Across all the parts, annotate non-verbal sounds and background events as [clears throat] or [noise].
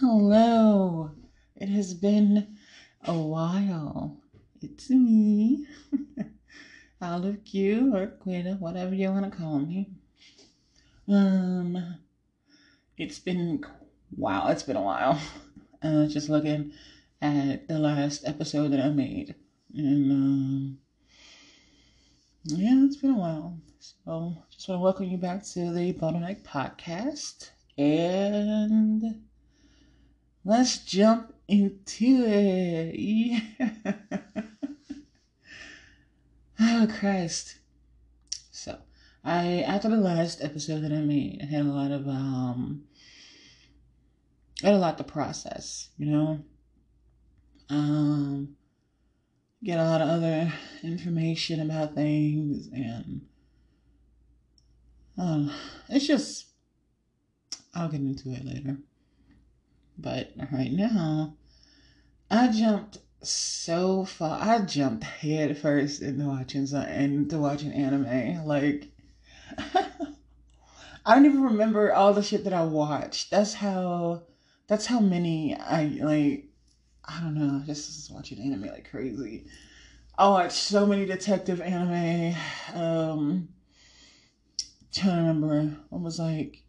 Hello. It has been a while. It's me, [laughs] Olive Q or Quita, whatever you want to call me. Um, it's been wow. It's been a while. [laughs] Was just looking at the last episode that I made, and um, yeah, it's been a while. So, just want to welcome you back to the Bottleneck Podcast, and let's jump into it. Yeah. [laughs] oh Christ. So I after the last episode that I made, I had a lot of um I had a lot to process, you know. Um get a lot of other information about things and um it's just I'll get into it later. But right now, I jumped so far. I jumped head first into watching into watching anime. Like, [laughs] I don't even remember all the shit that I watched. That's how. That's how many I like. I don't know. I just was watching anime like crazy. I watched so many detective anime. Um, trying to remember what was like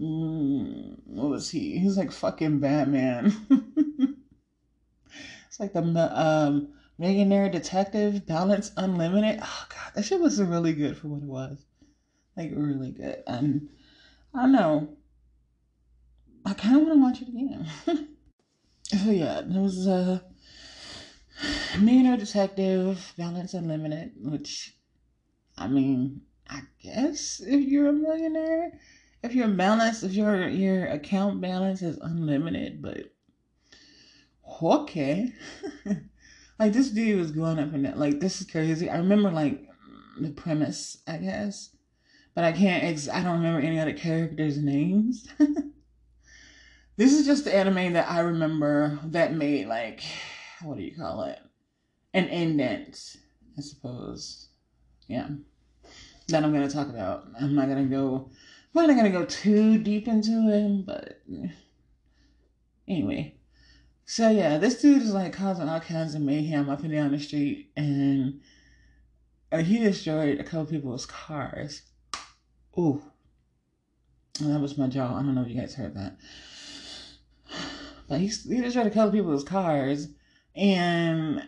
Mm, what was he? He's like fucking Batman. [laughs] it's like the um, Millionaire Detective Balance Unlimited. Oh god, that shit was really good for what it was. Like really good. And I don't know. I kind of want to watch it again. [laughs] so yeah, it was uh, Millionaire Detective Balance Unlimited, which I mean, I guess if you're a millionaire if your balance, if your your account balance is unlimited, but okay. [laughs] like this dude was going up in that. Like this is crazy. I remember like the premise, I guess, but I can't. Ex- I don't remember any other characters' names. [laughs] this is just the anime that I remember that made like what do you call it? An indent, I suppose. Yeah. That I'm gonna talk about. I'm not gonna go I'm not gonna go too deep into it, but anyway. So yeah, this dude is like causing all kinds of mayhem up and down the street, and uh, he destroyed a couple people's cars. Ooh, and that was my jaw. I don't know if you guys heard that, but he he destroyed a couple people's cars, and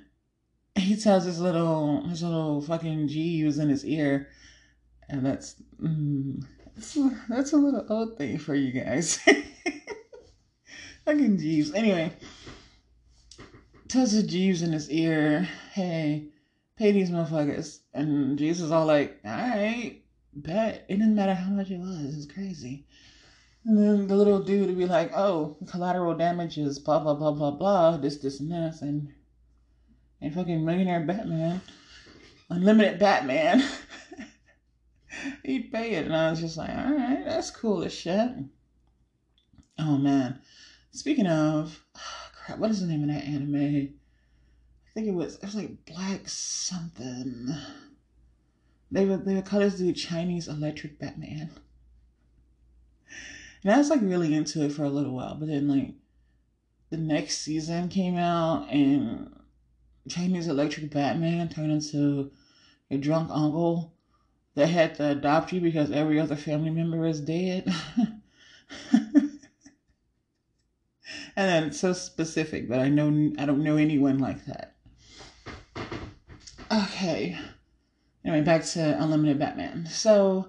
he tells his little his little fucking Jeeves in his ear, and that's. Mm, that's a little old thing for you guys. [laughs] Fucking Jeeves. Anyway, the Jeeves in his ear, hey, pay these motherfuckers. And Jeeves is all like, alright, bet. It didn't matter how much it was. It's crazy. And then the little dude would be like, oh, collateral damages, blah, blah, blah, blah, blah, this, this, and this. And, and fucking millionaire Batman, unlimited Batman. [laughs] [laughs] he'd pay it. And I was just like, all right, that's cool as shit. Oh man. Speaking of, oh, [sighs] crap, what is the name of that anime? I think it was, it was like Black something. They were they were call this dude Chinese Electric Batman. And I was like really into it for a little while, but then like the next season came out and Chinese Electric Batman turned into a drunk uncle they had to adopt you because every other family member is dead. [laughs] and then it's so specific that I know I don't know anyone like that. Okay. Anyway, back to Unlimited Batman. So,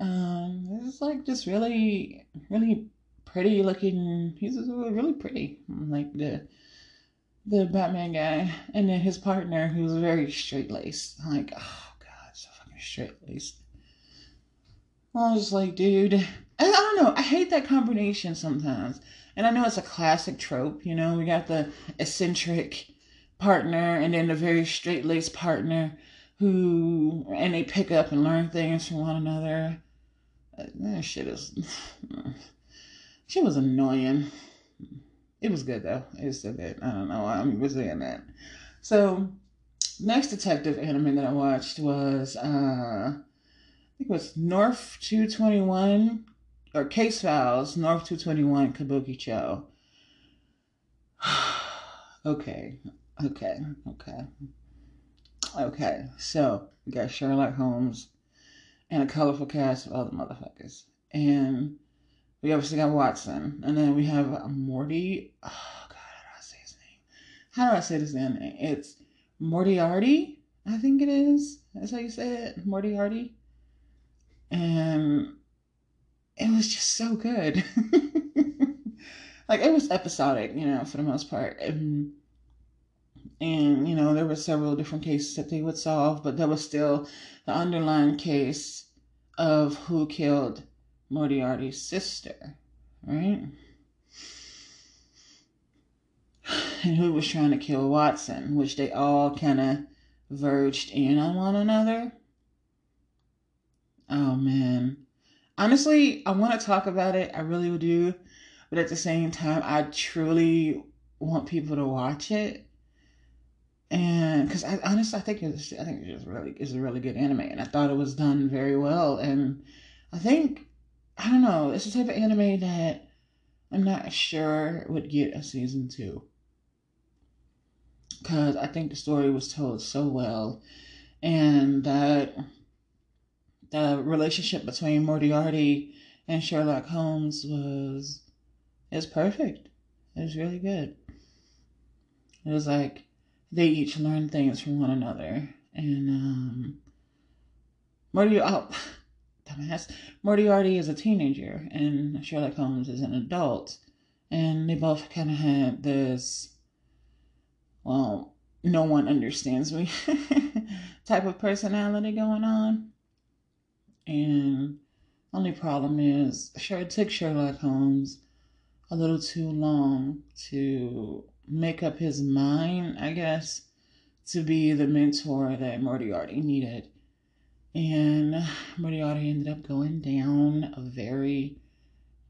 um, this is like just really, really pretty looking. He's really pretty, like the the Batman guy, and then his partner, who's very straight laced. Like, oh, straight laced. I was like, dude, I, I don't know. I hate that combination sometimes. And I know it's a classic trope, you know, we got the eccentric partner and then the very straight laced partner who, and they pick up and learn things from one another. Uh, that shit is, [sighs] shit was annoying. It was good though. It was so good. I don't know why I'm saying that. So, next detective anime that I watched was uh I think it was North 221 or Case Files, North 221, Kabukicho. [sighs] okay, okay, okay. Okay, so we got Sherlock Holmes and a colorful cast of other motherfuckers. And we obviously got Watson. And then we have Morty. Oh, God, how do I say his name? How do I say this name? It's Moriarty, I think it is. That's how you say it. Moriarty. And it was just so good. [laughs] like, it was episodic, you know, for the most part. And, and, you know, there were several different cases that they would solve, but there was still the underlying case of who killed Moriarty's sister, right? And who was trying to kill Watson, which they all kind of verged in on one another. Oh man. Honestly, I want to talk about it. I really do. But at the same time, I truly want people to watch it. And because I honestly, I think it's, I think it's just really, it's a really good anime, and I thought it was done very well. And I think I don't know. It's the type of anime that I'm not sure would get a season two. Because I think the story was told so well. And that the relationship between Moriarty and Sherlock Holmes was is perfect. It was really good. It was like they each learned things from one another. And um Moriarty oh [laughs] dumbass. Moriarty is a teenager and Sherlock Holmes is an adult. And they both kind of had this, well, no one understands me [laughs] type of personality going on. And only problem is, sure, it took Sherlock Holmes a little too long to make up his mind, I guess, to be the mentor that Moriarty needed. And Moriarty ended up going down a very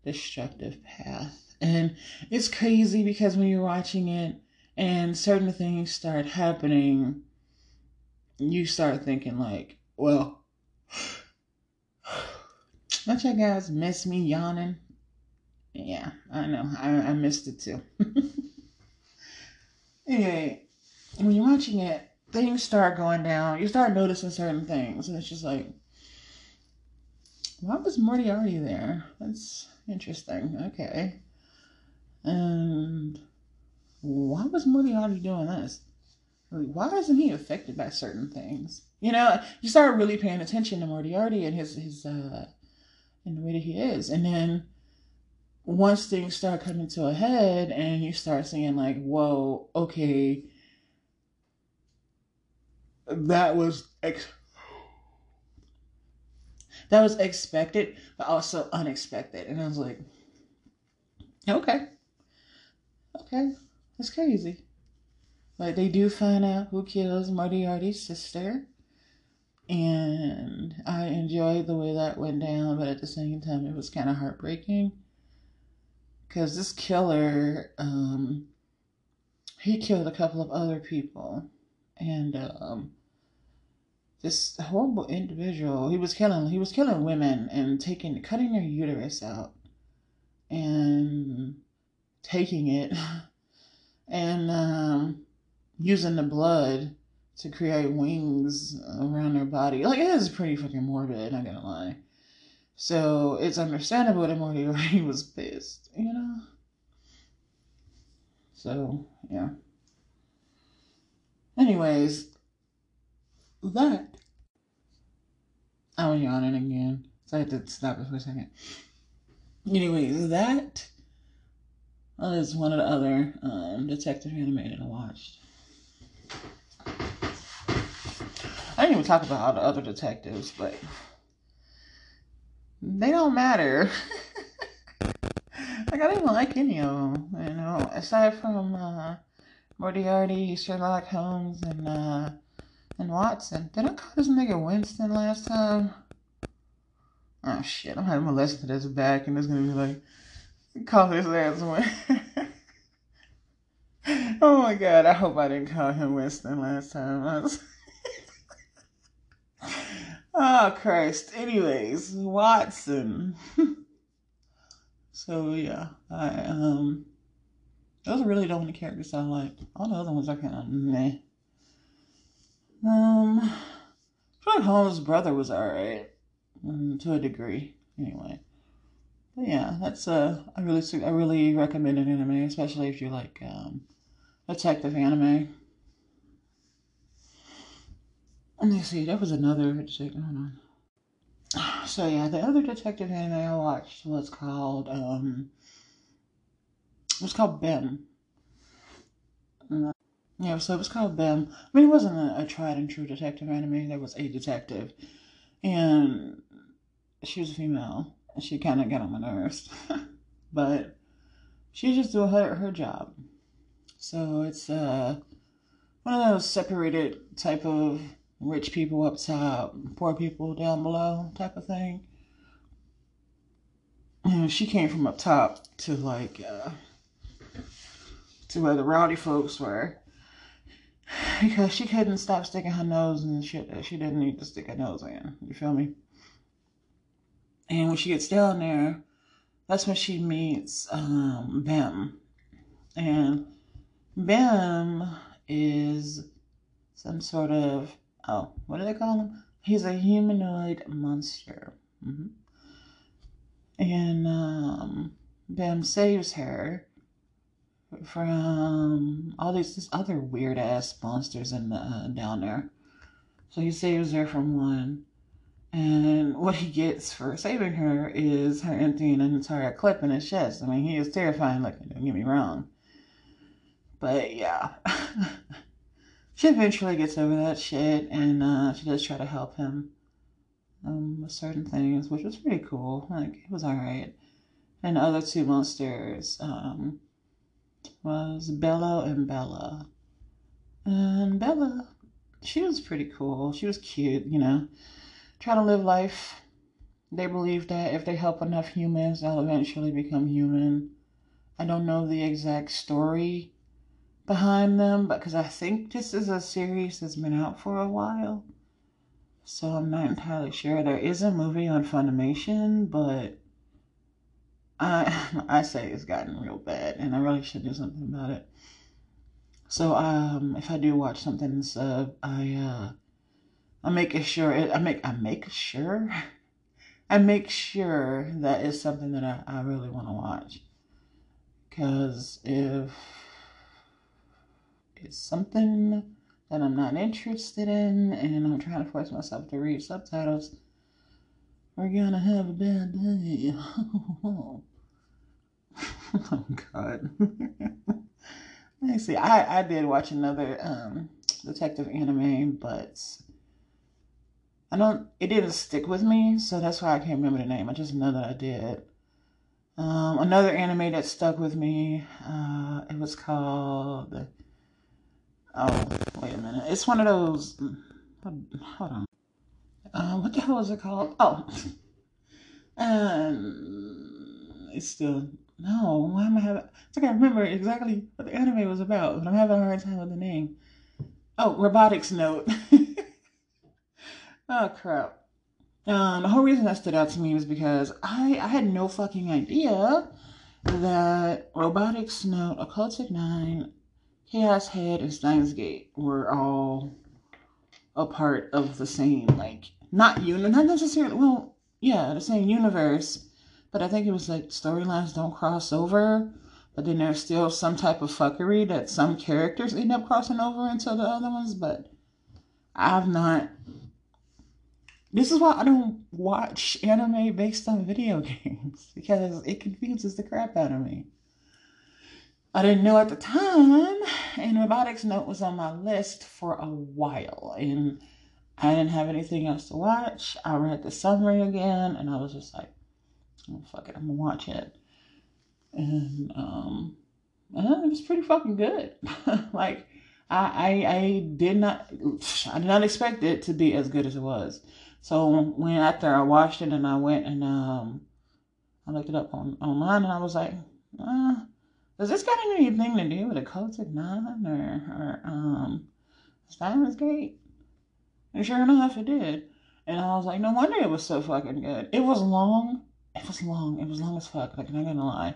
destructive path. And it's crazy because when you're watching it and certain things start happening, you start thinking like, well, [sighs] don't you guys miss me yawning? Yeah, I know. I, I missed it too. [laughs] anyway, when you're watching it, things start going down. You start noticing certain things, and it's just like, why was Moriarty there? That's interesting. Okay. And why was Moriarty doing this? Why isn't he affected by certain things? You know, you start really paying attention to Moriarty and his his uh and the way that he is. And then once things start coming to a head and you start saying like, whoa, okay, that was ex- that was expected, but also unexpected. And I was like, okay, okay, that's crazy. But they do find out who kills Moriarty's sister. And I enjoyed the way that went down, but at the same time, it was kind of heartbreaking. Because this killer, um, he killed a couple of other people. And um, this horrible individual. He was killing he was killing women and taking cutting their uterus out and taking it [laughs] and um, using the blood to create wings around their body. Like it is pretty fucking morbid, not gonna lie. So it's understandable that Moriarty [laughs] was pissed, you know? So, yeah. Anyways, that. I was yawning again, so I had to stop it for a second. Anyways, that is one of the other um, detective animated I watched. I didn't even talk about all the other detectives, but they don't matter. [laughs] like I didn't even like any of them, you know, aside from uh, Moriarty, Sherlock Holmes, and uh, and Watson. Did I call this nigga Winston last time? Oh shit, I'm having to listen to this back and it's gonna be like, call his ass one. [laughs] oh my god, I hope I didn't call him Winston last time. Was... [laughs] oh Christ. Anyways, Watson. [laughs] So yeah, I um, those are really the only characters I like. All the other ones are kind of meh. Um, I Holmes' brother was alright, um, to a degree, anyway. But yeah, that's uh, I really I really recommend an anime, especially if you like um, detective anime. Let me see, there was another detective. Hold on. So yeah, the other detective anime I watched was called um, it was called. Uh, yeah, so it was called Bem. I mean, it wasn't a, a tried and true detective anime. There was a detective, and she was a female, she kind of got on my nerves, [laughs] but she just doing her her job. So it's uh one of those separated type of rich people up top, poor people down below type of thing. She came from up top to like uh, to where the rowdy folks were [sighs] because she couldn't stop sticking her nose in shit that she didn't need to stick her nose in. You feel me? And when she gets down there, that's when she meets um, Bem. And Bem is some sort of oh, what do they call him? He's a humanoid monster. Mm-hmm. And um, Bem saves her from all these, these other weird ass monsters in the, uh, down there. So he saves her from one. And what he gets for saving her is her emptying an entire clip in his chest. I mean, he is terrifying looking, don't get me wrong. But yeah. [laughs] she eventually gets over that shit and uh, she does try to help him um, with certain things, which was pretty cool. Like, it was alright. And the other two monsters um, was Bello and Bella. And Bella, she was pretty cool. She was cute, you know, trying to live life. They believe that if they help enough humans, they'll eventually become human. I don't know the exact story behind them, but because I think this is a series that's been out for a while. So I'm not entirely sure. There is a movie on Funimation, but I [laughs] I say it's gotten real bad, and I really should do something about it. So um, if I do watch something sub, I uh, I make sure it, I make I make sure I make sure that it's something that I, I really want to watch. Cause if it's something that I'm not interested in and I'm trying to force myself to read subtitles, we're gonna have a bad day. [laughs] oh god. [laughs] Let me see. I, I did watch another um, detective anime, but I don't it didn't stick with me, so that's why I can't remember the name. I just know that I did. Um, another anime that stuck with me, uh, it was called Oh, wait a minute. It's one of those. Hold on. Uh, what the hell is it called? Oh. [laughs] Um, it's still. No, why am I having. I can't remember exactly what the anime was about, but I'm having a hard time with the name. Oh, Robotics Note. [laughs] oh, crap. Um, the whole reason that stood out to me was because I, I had no fucking idea that Robotics Note, Occultic 9, Chaos Head and Steins Gate were all a part of the same, like, not uni, not necessarily, well, yeah, the same universe, but I think it was like storylines don't cross over, but then there's still some type of fuckery that some characters end up crossing over into the other ones, but I've not. This is why I don't watch anime based on video [laughs] games because it confuses the crap out of me. I didn't know at the time, and Robotics Note was on my list for a while, and I didn't have anything else to watch. I read the summary again, and I was just like, oh, fuck it, I'm gonna watch it. And, um, and it was pretty fucking good. [laughs] like, I, I, I did not, [sighs] I did not expect it to be as good as it was. So when after I watched it and I went and um, I looked it up on online and I was like, uh, does this got anything to do with Occultic Nine or, or um, Steins Gate? And sure enough, it did. And I was like, no wonder it was so fucking good. It was long it was long. It was long as fuck. Like, I'm not gonna lie.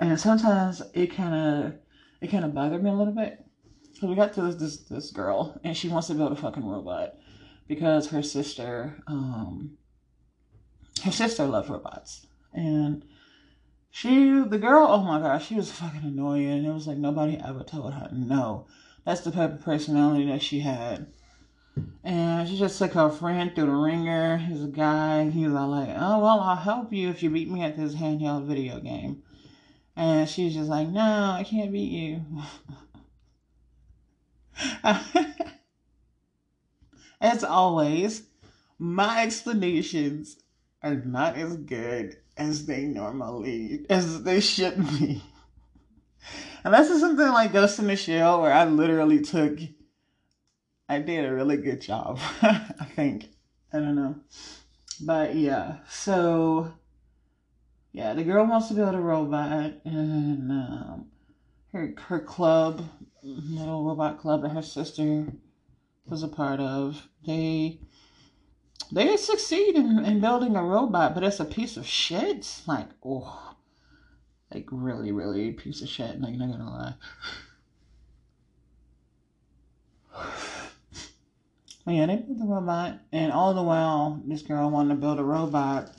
And sometimes it kind of, it kind of bothered me a little bit. So we got to this, this this girl, and she wants to build a fucking robot because her sister, um, her sister loved robots, and she, the girl, oh my gosh, she was fucking annoying. And it was like nobody ever told her no. That's the type of personality that she had. And she just took her friend through the ringer. He's a guy. He was all like, oh, well, I'll help you if you beat me at this handheld video game. And she's just like, no, I can't beat you. [laughs] as always, my explanations are not as good as they normally, as they should be. [laughs] Unless it's something like Ghost in the Shell where I literally took, I did a really good job, [laughs] I think. I don't know. But yeah, so yeah, the girl wants to build a robot and um, her, her club, little robot club that her sister was a part of, they they succeed in, in building a robot, but it's a piece of shit. Like, oh, like really, really piece of shit. Like, not gonna lie. [sighs] But yeah, they built the robot, and all the while, this girl wanted to build a robot.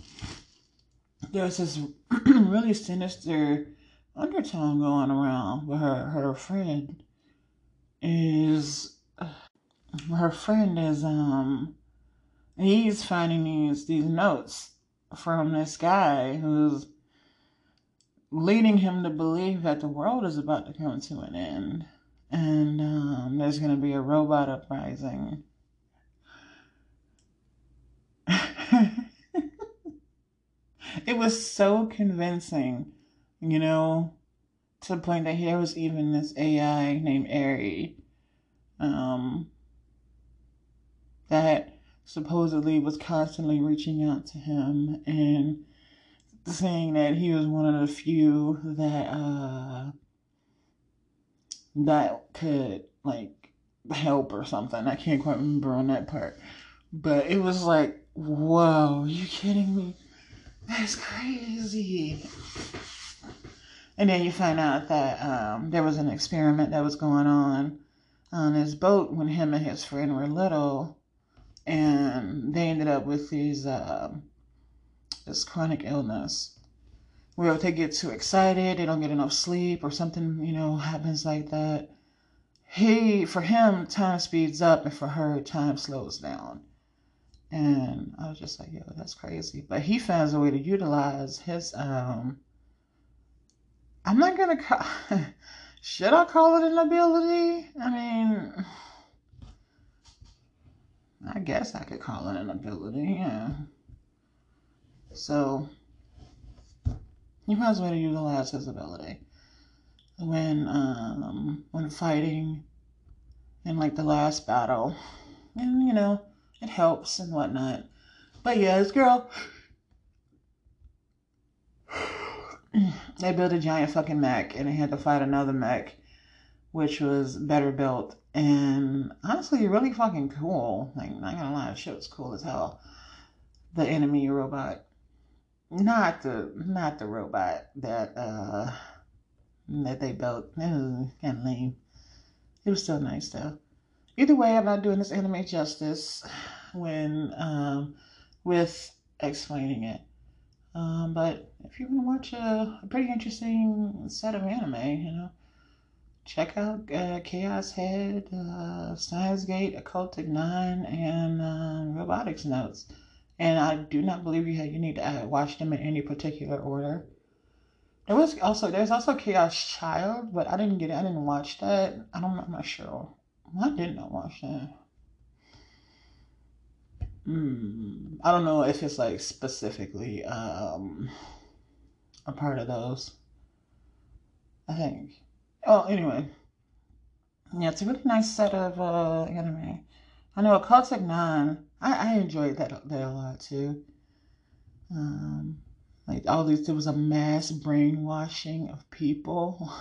There's this [clears throat] really sinister undertone going around with her. Her friend is, her friend is um he's finding these these notes from this guy who's leading him to believe that the world is about to come to an end and um, there's going to be a robot uprising. [laughs] it was so convincing, you know, to the point that there was even this AI named Airi um, that supposedly was constantly reaching out to him and saying that he was one of the few that uh that could like help or something. I can't quite remember on that part. But it was like, whoa, you kidding me? That's crazy. And then you find out that um, there was an experiment that was going on on his boat when him and his friend were little and they ended up with these uh, this chronic illness where they get too excited, they don't get enough sleep, or something you know happens like that. He for him time speeds up, and for her time slows down. And I was just like, yo, that's crazy. But he finds a way to utilize his um. I'm not gonna call. [laughs] Should I call it an ability? I mean I guess I could call it an ability, yeah. So, he finds a way to utilize his ability when um, when fighting in like the last battle, and you know it helps and whatnot. But yeah, this girl, they built a giant fucking mech, and they had to fight another mech, which was better built and honestly, really fucking cool. Like, not gonna lie, shit was cool as hell. The enemy robot, not the not the robot that uh that they built. It was kind of lame. It was still nice though. Either way, I'm not doing this anime justice when um with explaining it. Um, but if you want to watch a, a pretty interesting set of anime, you know check out uh, Chaos Head, uh, Gate, Occultic Nine, and uh, Robotics Notes. And I do not believe you have, you need to uh, watch them in any particular order. There was also there's also Chaos Child, but I didn't get it. I didn't watch that. I don't. I'm not sure. Why didn't I watch that? Hmm. I don't know if it's like specifically um a part of those. I think. Oh, anyway. Yeah, it's a really nice set of uh, anime. I know Occultic 9, I, I enjoyed that, that a lot too. Um, like all these, there was a mass brainwashing of people.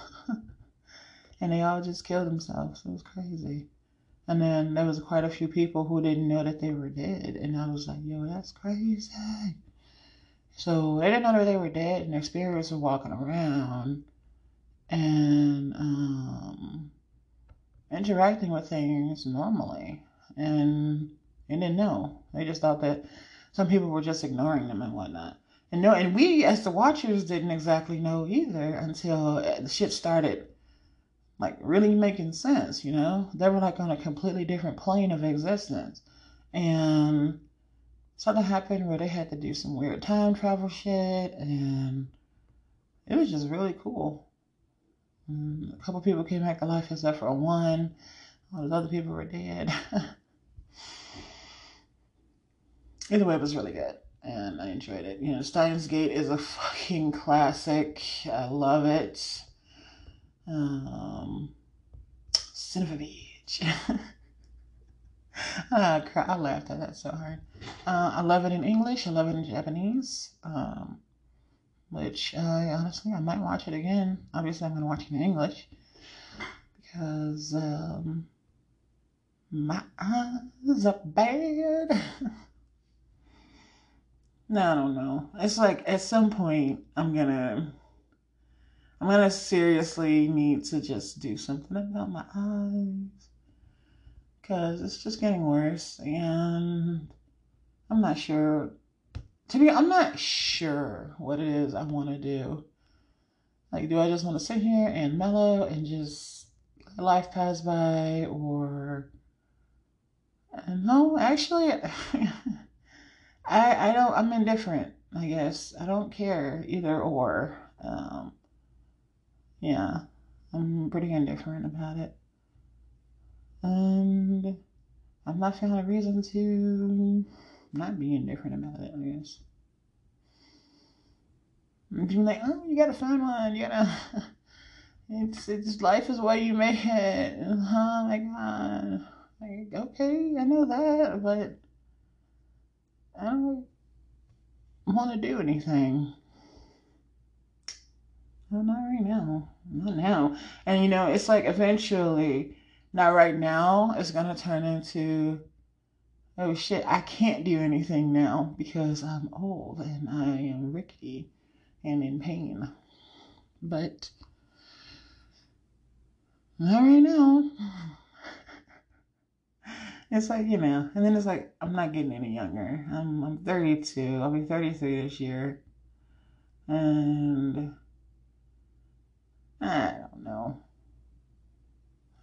[laughs] and they all just killed themselves. It was crazy. And then there was quite a few people who didn't know that they were dead. And I was like, yo, that's crazy. So they didn't know that they were dead, and their spirits were walking around and um, interacting with things normally. And they didn't know. They just thought that some people were just ignoring them and whatnot. And no, and we as the watchers didn't exactly know either until the shit started like really making sense, you know? They were like on a completely different plane of existence. And something happened where they had to do some weird time travel shit and it was just really cool. And a couple people came back to life except for one. All those other people were dead. [laughs] Either way, it was really good and I enjoyed it. You know, Steins Gate is a fucking classic. I love it. Um, son of a bitch. [laughs] uh, I laughed at that so hard. Uh, I love it in English. I love it in Japanese. Um, which I honestly I might watch it again. Obviously, I'm gonna watch it in English because um, my eyes are bad. [laughs] No, I don't know. It's like at some point I'm gonna I'm gonna seriously need to just do something about my eyes. Cause it's just getting worse and I'm not sure to be I'm not sure what it is I wanna do. Like do I just wanna sit here and mellow and just let life pass by or no, actually [laughs] I I don't I'm indifferent, I guess. I don't care either or. Um yeah. I'm pretty indifferent about it. And I'm not found a reason to not be indifferent about it, I guess. Being like, oh, you gotta find one, you gotta [laughs] it's it's life is what you make it. Uh-huh, oh my god. Like, okay, I know that, but I don't want to do anything. Well, not right now. Not now. And you know, it's like eventually, not right now, it's gonna turn into, oh shit, I can't do anything now because I'm old and I am rickety and in pain. But not right now [laughs] it's like you know, and then it's like I'm not getting any younger. I'm I'm 32. I'll be 33 this year, and I don't know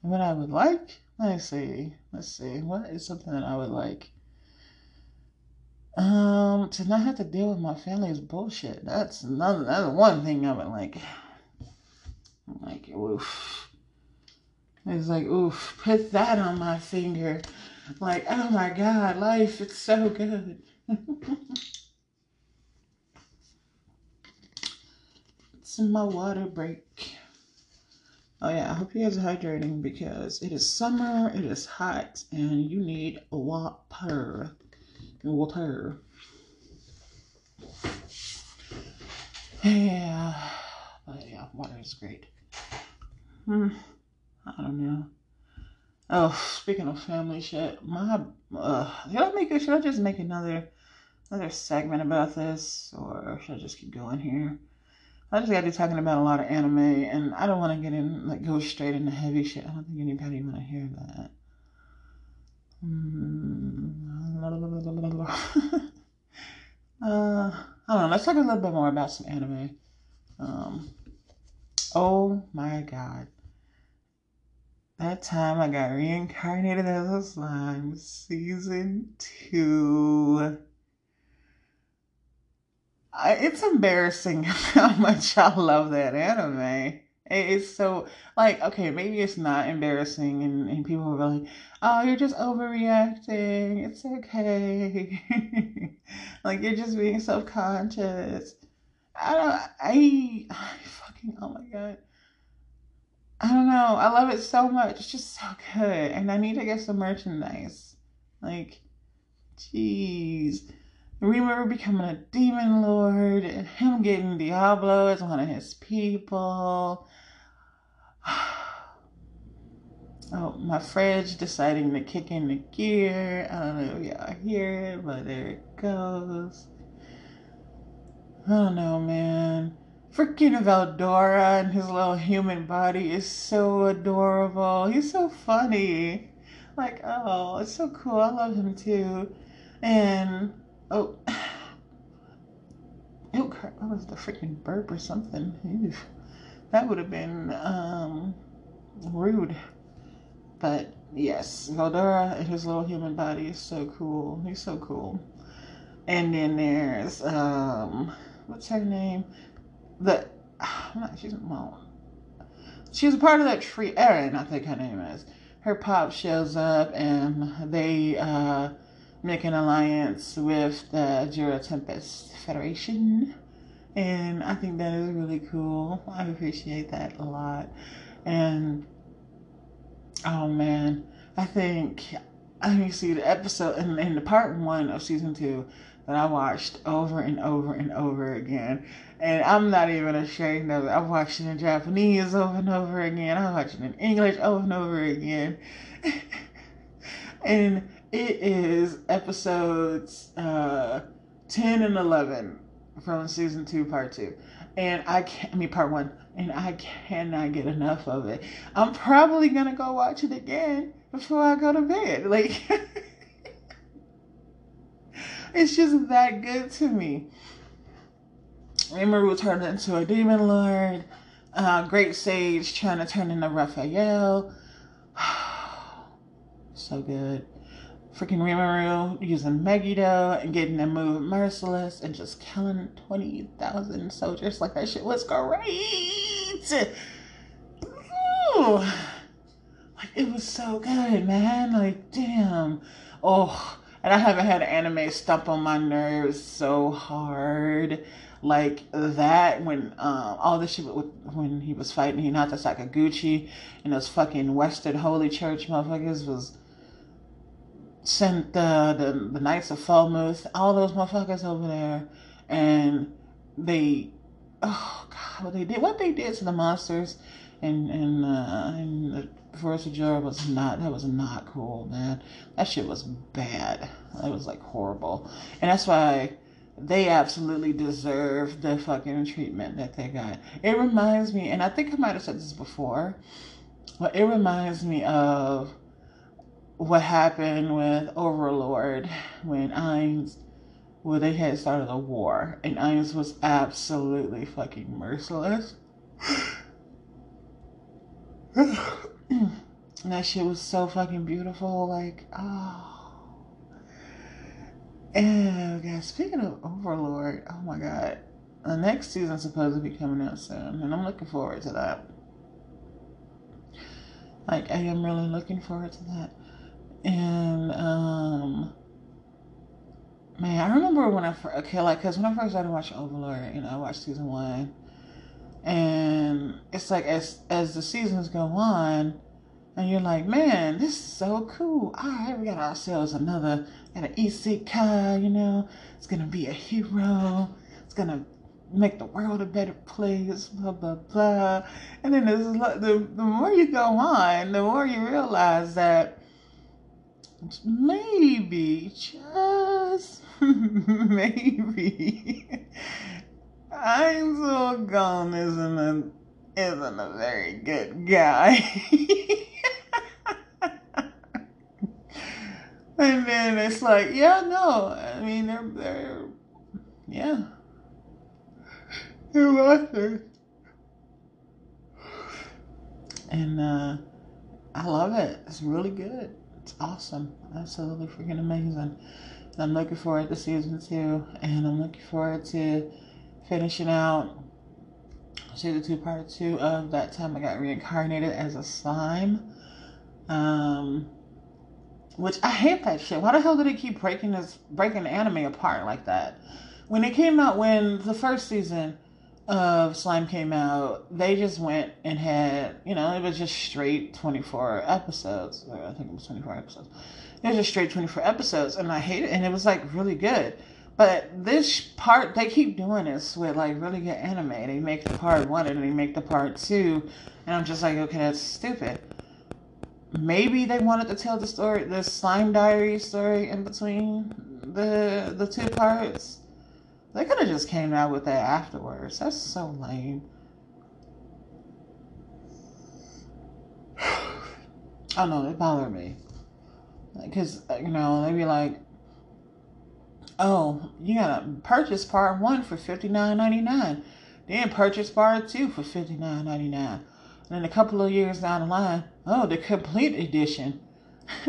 what I would like. Let's see. Let's see. What is something that I would like? Um, to not have to deal with my family's bullshit. That's another. That's one thing I would like. Like, oof. It's like, oof. Put that on my finger. Like, oh my God, life, it's so good. [laughs] it's my water break. Oh yeah, I hope you guys are hydrating because it is summer, it is hot, and you need water. Water. Yeah, but yeah, water is great. Hmm, I don't know. Oh, speaking of family shit, my uh, should I make it? Should I just make another another segment about this, or should I just keep going here? I just got to be talking about a lot of anime, and I don't want to get in like go straight into heavy shit. I don't think anybody want to hear that. [laughs] Uh, I don't know. Let's talk a little bit more about some anime. Um, oh my god. That time I got reincarnated as a slime, season two. I, it's embarrassing [laughs] how much I love that anime. It's so like okay, maybe it's not embarrassing, and, and people are like, "Oh, you're just overreacting. It's okay. [laughs] like you're just being self conscious." I don't. I, I fucking oh my god. I don't know. I love it so much. It's just so good. And I need to get some merchandise. Like, jeez. Remember becoming a demon lord and him getting Diablo as one of his people. [sighs] Oh, my fridge deciding to kick in the gear. I don't know if y'all hear it, but there it goes. I don't know, man. Freaking Veldora and his little human body is so adorable. He's so funny. Like, oh, it's so cool. I love him too. And oh, [sighs] oh crap! That was the freaking burp or something. That would have been um, rude. But yes, Veldora and his little human body is so cool. He's so cool. And then there's um, what's her name? The [sighs] not, she's well, she was a part of that tree. Erin, I think her name is. Her pop shows up and they uh, make an alliance with the Jura Tempest Federation. And I think that is really cool. I appreciate that a lot. And oh man, I think I mean see the episode in, in the part one of season two that I watched over and over and over again. And I'm not even ashamed of it. I've watched it in Japanese over and over again. I watched it in English over and over again. [laughs] and it is episodes uh, 10 and 11 from season 2, part 2. And I can't, I mean, part 1. And I cannot get enough of it. I'm probably going to go watch it again before I go to bed. [laughs] Like, it's just that good to me. Rimuru turned into a demon lord. Uh, Great Sage trying to turn into Raphael. [sighs] so good. Freaking Rimuru using Megiddo and getting the move Merciless and just killing 20,000 soldiers. Like that shit was great. Ooh. Like it was so good, man. Like, damn. Oh, and I haven't had anime stomp on my nerves so hard like that when um, all this shit with, when he was fighting Hinata Sakaguchi and those fucking Western Holy Church motherfuckers was sent the, the the Knights of Falmuth, all those motherfuckers over there, and they, oh god, what they did, what they did to the monsters, and and uh, and the Forest of Jura was not that was not cool, man. That shit was bad. That was like horrible, and that's why they absolutely deserve the fucking treatment that they got. It reminds me, and I think I might have said this before, but it reminds me of what happened with Overlord when Ainz, well, they had started a war, and Ainz was absolutely fucking merciless. [sighs] that shit was so fucking beautiful. Like, oh. And guys, speaking of Overlord, oh my god, the next season's supposed to be coming out soon, and I'm looking forward to that. Like, I am really looking forward to that. And um, man, I remember when I first okay, like, cause when I first started watching Overlord, you know, I watched season one, and it's like as as the seasons go on, and you're like, man, this is so cool. All right, we got ourselves another and an isekai, you know. It's gonna be a hero. It's gonna make the world a better place, blah blah blah. And then there's the the more you go on, the more you realize that maybe just [laughs] maybe Ainz Gown isn't a isn't a very good guy. [laughs] And then it's like, yeah, no. I mean, they're, they're, yeah. They're monsters. And uh, I love it. It's really good. It's awesome. Absolutely freaking amazing. And I'm looking forward to season two. And I'm looking forward to finishing out season two, part two of that time I got reincarnated as a slime. Um, which I hate that shit. Why the hell did they keep breaking this, breaking anime apart like that? When it came out, when the first season of Slime came out, they just went and had, you know, it was just straight 24 episodes. I think it was 24 episodes. It was just straight 24 episodes, and I hate it, and it was like really good. But this part, they keep doing this with like really good anime. They make the part one and they make the part two, and I'm just like, okay, that's stupid maybe they wanted to tell the story, the slime diary story in between the the two parts. They could have just came out with that afterwards. That's so lame. [sighs] I don't know. It bothered me because uh, you know they be like, "Oh, you gotta purchase part one for fifty nine ninety nine, then purchase part two for fifty nine ninety nine, and then a couple of years down the line, oh, the complete edition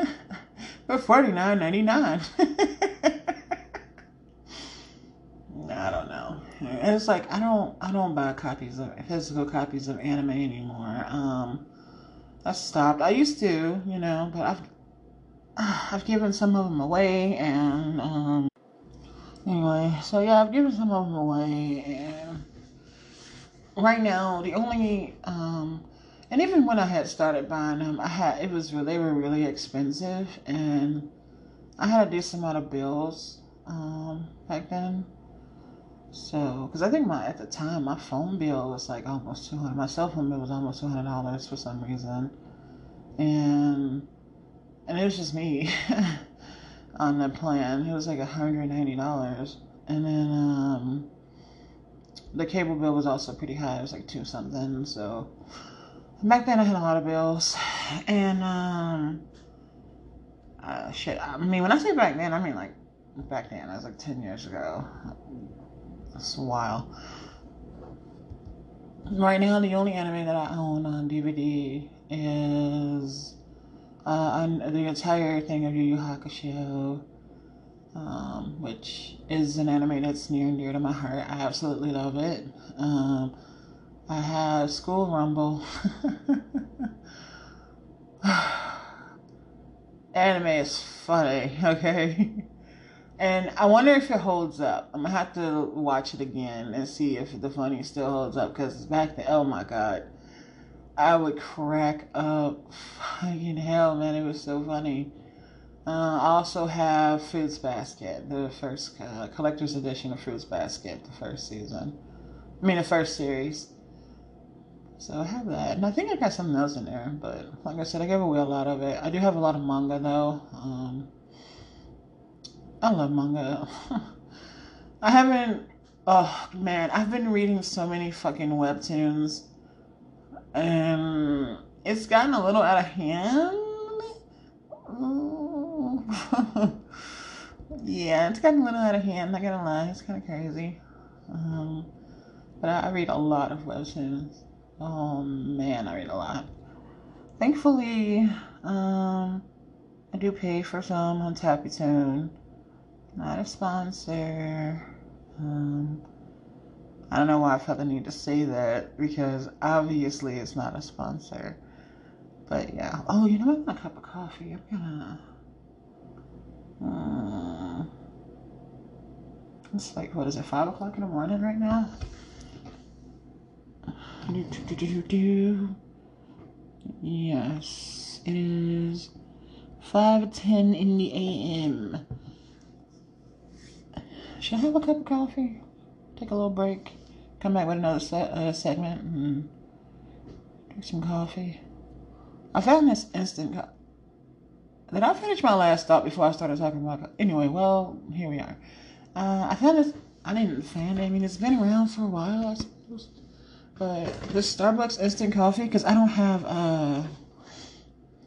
[laughs] for forty nine ninety nine. [laughs] I don't know. And it's like I don't I don't buy copies of physical copies of anime anymore. Um, I stopped. I used to, you know, but I've [sighs] I've given some of them away, and um, anyway, so yeah, I've given some of them away, and right now the only um, and even when I had started buying them, I had it was they were really expensive, and I had a decent amount of bills um, back then. So, because I think my at the time my phone bill was like almost two hundred. My cell phone bill was almost two hundred dollars for some reason, and and it was just me [laughs] on the plan. It was like hundred ninety dollars, and then um, the cable bill was also pretty high. It was like two something. So back then I had a lot of bills, and um, uh, shit. I mean, when I say back then, I mean like back then. I was like ten years ago. A while. Right now, the only anime that I own on DVD is uh, the entire thing of Yu Yu Hakusho, um, which is an anime that's near and dear to my heart. I absolutely love it. Um, I have School Rumble. [sighs] [sighs] anime is funny, okay? [laughs] And I wonder if it holds up. I'm gonna have to watch it again and see if the funny still holds up. Cause it's back then, oh my god, I would crack up. [laughs] Fucking hell, man, it was so funny. Uh, I also have Fruits Basket, the first uh, collector's edition of Fruits Basket, the first season. I mean, the first series. So I have that, and I think I got something else in there. But like I said, I gave away a lot of it. I do have a lot of manga though. Um, I love manga. [laughs] I haven't. Oh man, I've been reading so many fucking webtoons, and it's gotten a little out of hand. [laughs] yeah, it's gotten a little out of hand. Not gonna lie, it's kind of crazy. Um, but I, I read a lot of webtoons. Oh man, I read a lot. Thankfully, um, I do pay for some on Tappytoon. Not a sponsor. Um, I don't know why I felt the need to say that because obviously it's not a sponsor. But yeah. Oh, you know, I want a cup of coffee. I'm gonna. Uh, it's like, what is it, 5 o'clock in the morning right now? Do, do, do, do, Yes, it is 5:10 in the a.m. Should I have a cup of coffee? Take a little break. Come back with another se- uh, segment and drink some coffee. I found this instant. Co- Did I finish my last thought before I started talking about? Co- anyway, well, here we are. Uh, I found this. I didn't find it. I mean, it's been around for a while, I suppose. But this Starbucks instant coffee, because I don't have uh,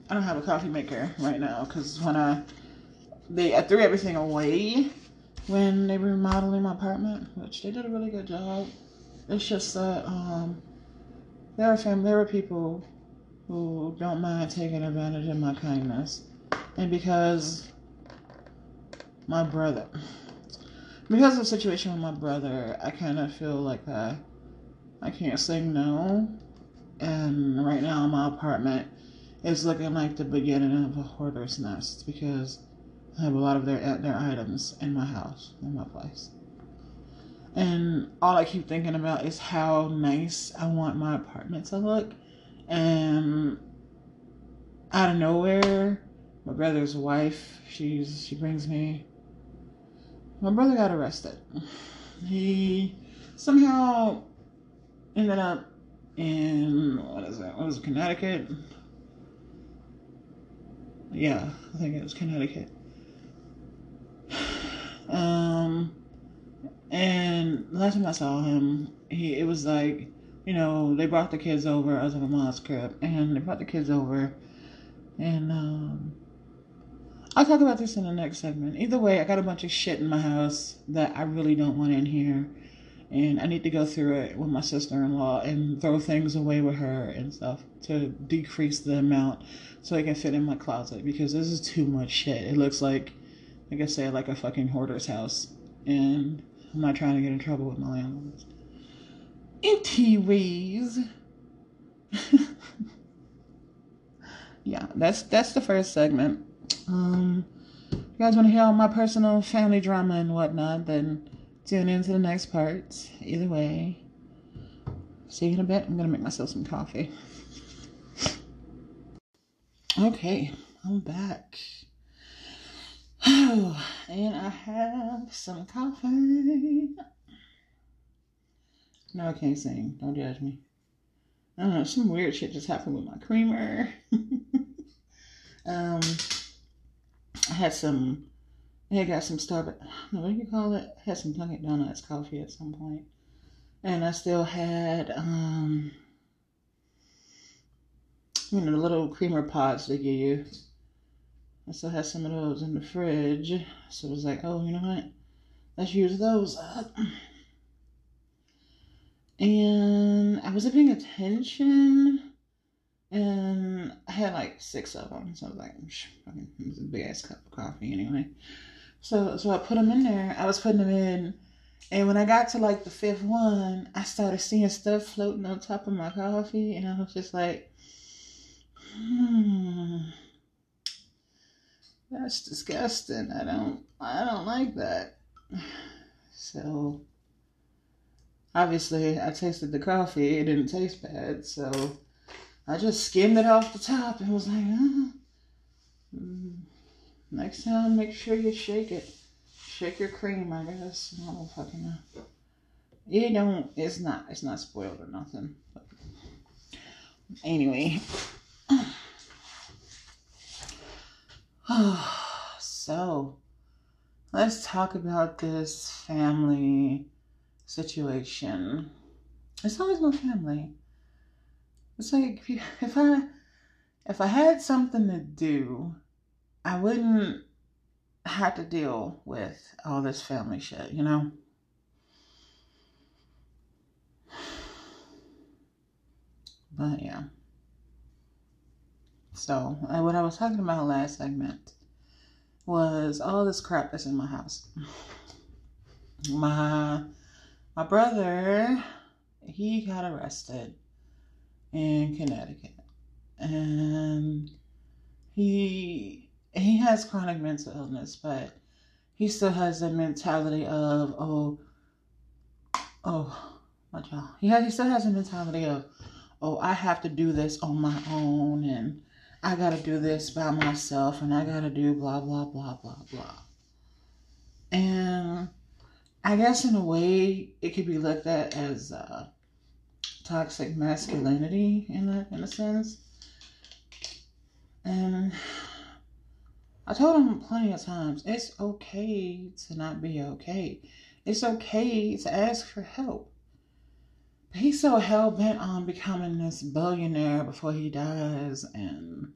I don't have a coffee maker right now, because when I they I threw everything away when they were remodeling my apartment, which they did a really good job. It's just that um, there are fam- there are people who don't mind taking advantage of my kindness, and because my brother, because of the situation with my brother, I kind of feel like I, I can't say no, and right now my apartment is looking like the beginning of a hoarder's nest because I have a lot of their uh, their items in my house, in my place. And all I keep thinking about is how nice I want my apartment to look. And out of nowhere, my brother's wife, she's she brings me my brother got arrested. [laughs] He somehow ended up in what is that? What is it, Connecticut? Yeah, I think it was Connecticut. Um, and last time I saw him, he it was like, you know, they brought the kids over. I was at my mom's crib, and they brought the kids over, and um, I'll talk about this in the next segment. Either way, I got a bunch of shit in my house that I really don't want in here. And I need to go through it with my sister in law and throw things away with her and stuff to decrease the amount so it can fit in my closet because this is too much shit. It looks like, like I said, like a fucking hoarder's house. And I'm not trying to get in trouble with my landlords. Anyways. [laughs] yeah, that's that's the first segment. Um, if you guys want to hear all my personal family drama and whatnot, then tune into the next part. Either way, see you in a bit. I'm gonna make myself some coffee. [laughs] Okay, I'm back. [sighs] and I have some coffee. No, I can't sing. Don't judge me. I don't know. Some weird shit just happened with my creamer. [laughs] um, I had some. I got some Starbucks. What do you call it? I had some Dunkin' Donuts coffee at some point, and I still had um, you know, the little creamer pods they give you. I still had some of those in the fridge, so I was like, oh, you know what? Let's use those up. And I wasn't paying attention and I had like six of them. So I was like, it was a big ass cup of coffee anyway. So so I put them in there. I was putting them in, and when I got to like the fifth one, I started seeing stuff floating on top of my coffee, and I was just like, hmm, that's disgusting. I don't I don't like that. [sighs] So obviously I tasted the coffee. It didn't taste bad, so I just skimmed it off the top and was like, uh, next time make sure you shake it. Shake your cream, I guess. I don't fucking know. It don't, it's not, it's not spoiled or nothing. But anyway. [sighs] so, let's talk about this family situation. It's always my family. It's like if [laughs] if I if I had something to do, I wouldn't have to deal with all this family shit, you know? [sighs] But yeah. So, what I was talking about last segment was all this crap that's in my house. My my brother, he got arrested in Connecticut. And he he has chronic mental illness, but he still has the mentality of oh oh my jaw. He has he still has a mentality of oh I have to do this on my own and I gotta do this by myself and I gotta do blah blah blah blah blah. And I guess in a way it could be looked at as uh, toxic masculinity in a in a sense. And I told him plenty of times, it's okay to not be okay. It's okay to ask for help. He's so hell bent on becoming this billionaire before he dies and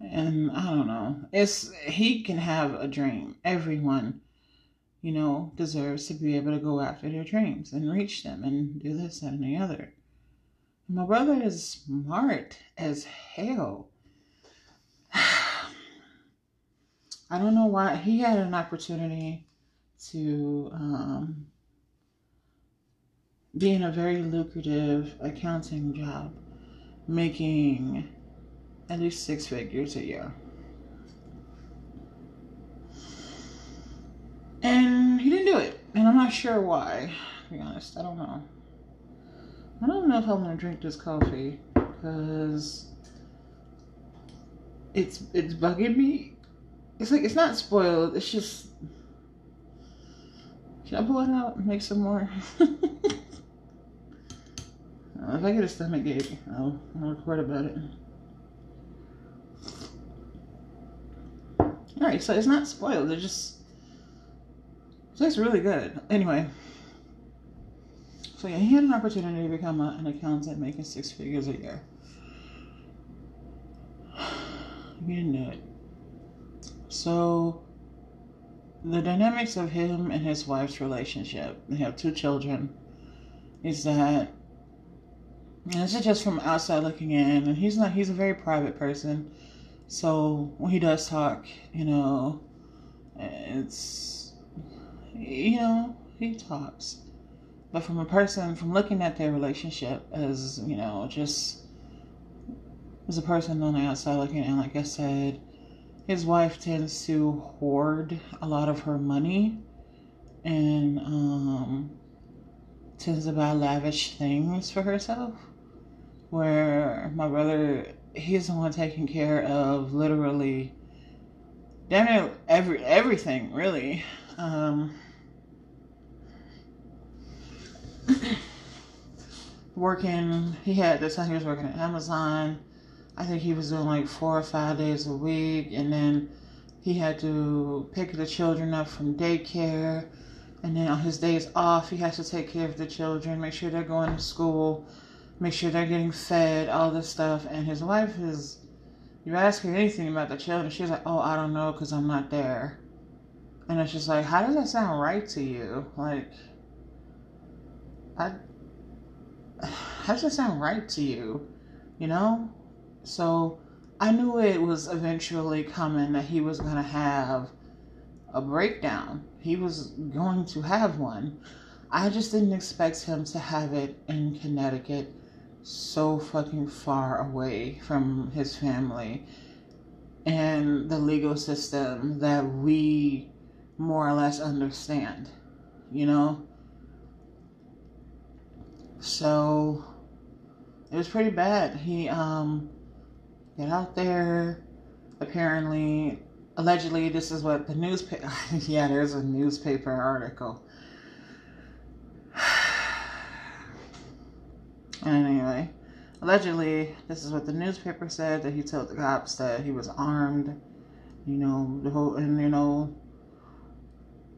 and I don't know. It's he can have a dream. Everyone you know, deserves to be able to go after their dreams and reach them and do this and the other. My brother is smart as hell. [sighs] I don't know why he had an opportunity to um, be in a very lucrative accounting job, making at least six figures a year. And he didn't do it. And I'm not sure why, to be honest. I don't know. I don't know if I'm gonna drink this coffee because it's it's bugging me. It's like it's not spoiled. It's just. Should I pull it out and make some more? [laughs] uh, if I get a stomach ache, I'll, I'll record about it. Alright, so it's not spoiled. It's just it's really good. Anyway, so yeah, he had an opportunity to become a, an accountant making six figures a year. [sighs] He didn't do it. So the dynamics of him and his wife's relationship, they have two children, is that and this is just from outside looking in, and he's not he's a very private person. So when he does talk, you know, it's you know, he talks. But from a person from looking at their relationship as, you know, just as a person on the outside looking in, like I said, his wife tends to hoard a lot of her money and um, tends to buy lavish things for herself. Where my brother, he's the one taking care of literally, damn near every everything really. Um, working, he had this time he was working at Amazon I think he was doing like four or five days a week, and then he had to pick the children up from daycare. And then on his days off, he has to take care of the children, make sure they're going to school, make sure they're getting fed, all this stuff. And his wife is, you ask her anything about the children, she's like, oh, I don't know because I'm not there. And it's just like, how does that sound right to you? Like, I, [sighs] how does that sound right to you? You know? So I knew it was eventually coming that he was going to have a breakdown. He was going to have one. I just didn't expect him to have it in Connecticut so fucking far away from his family and the legal system that we more or less understand, you know? So it was pretty bad. He um get out there. Apparently, allegedly, this is what the newspaper. [laughs] yeah, there's a newspaper article. Anyway, allegedly, this is what the newspaper said that he told the cops that he was armed. You know, the whole, and you know,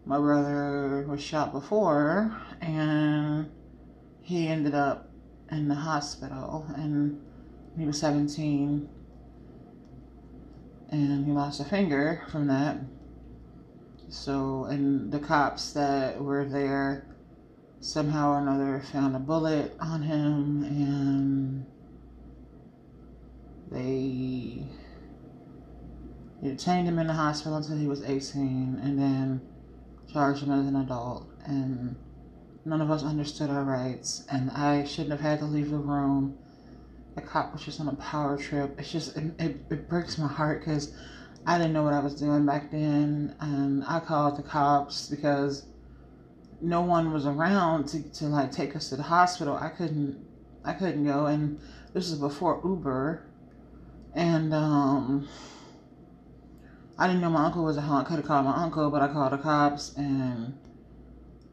my brother was shot before, and he ended up in the hospital, and he was 17 and he lost a finger from that. So, and the cops that were there somehow or another found a bullet on him and they detained him in the hospital until he was 18 and then charged him as an adult. And none of us understood our rights, and I shouldn't have had to leave the room the cop was just on a power trip. It's just, it, it, it breaks my heart because I didn't know what I was doing back then. And I called the cops because no one was around to, to like take us to the hospital. I couldn't, I couldn't go. And this was before Uber. And, um, I didn't know my uncle was at home. I could have called my uncle, but I called the cops and,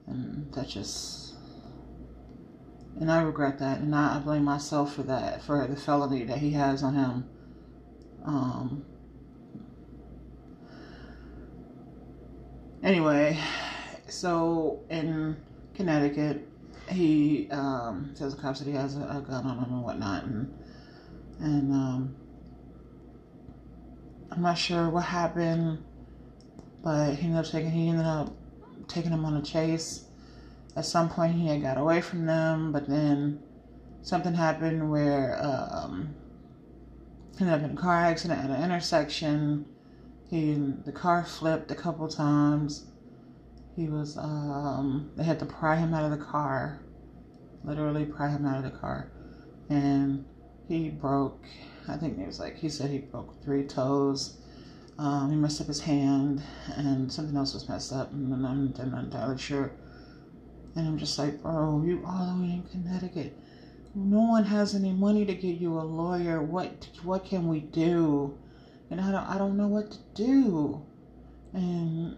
and that just, and I regret that, and I, I blame myself for that, for the felony that he has on him. Um, anyway, so in Connecticut, he um, tells the cops that he has a, a, gun on him and whatnot, and and um, I'm not sure what happened, but he ended up taking he ended up taking him on a chase at some point he had got away from them, but then something happened where um, he ended up in a car accident at an intersection. He the car flipped a couple times. He was um, they had to pry him out of the car, literally pry him out of the car, and he broke. I think it was like he said he broke three toes. Um, he messed up his hand, and something else was messed up, and I'm, I'm not entirely sure and I'm just like, bro, you all the way in Connecticut. No one has any money to get you a lawyer. What what can we do? And I don't I don't know what to do. And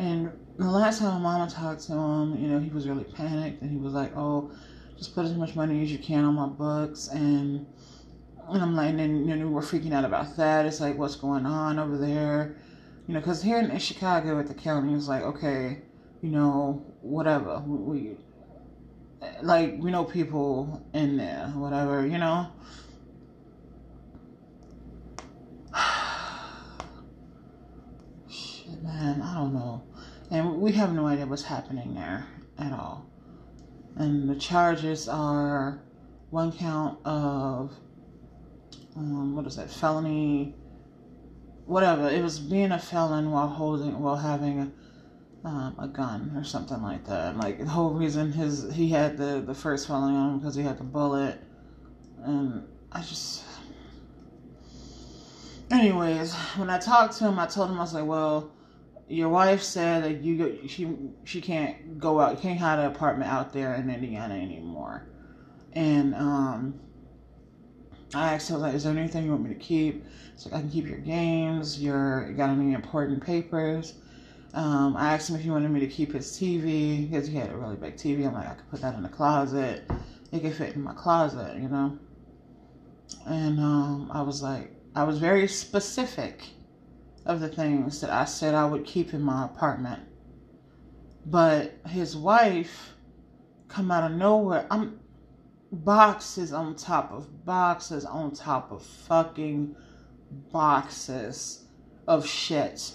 and the last time my mama talked to him, you know, he was really panicked and he was like, Oh, just put as much money as you can on my books and and I'm like, and then you know, we're freaking out about that. It's like, what's going on over there? you know, because here in, Chicago at the county, it's like, okay, you know, whatever. We, we like we know people in there, whatever, you know. [sighs] Shit, man, I don't know, and we have no idea what's happening there at all. And the charges are one count of um, what is that felony whatever. It was being a felon while holding while having a, um, a gun or something like that. Like the whole reason his he had the the first felony on him because he had the bullet. And i just anyways when i talked to him i told him i was like well your wife said that you she she can't go out can't have an apartment out there in indiana anymore and um I asked him, like, is there anything you want me to keep? So I can keep your games, your you got any important papers. Um, I asked him if he wanted me to keep his TV because he had a really big TV. I'm like, I could put that in the closet. It could fit in my closet, you know. And um, I was like, I was very specific of the things that I said I would keep in my apartment. But his wife come out of nowhere. I'm boxes on top of boxes on top of fucking boxes of shit.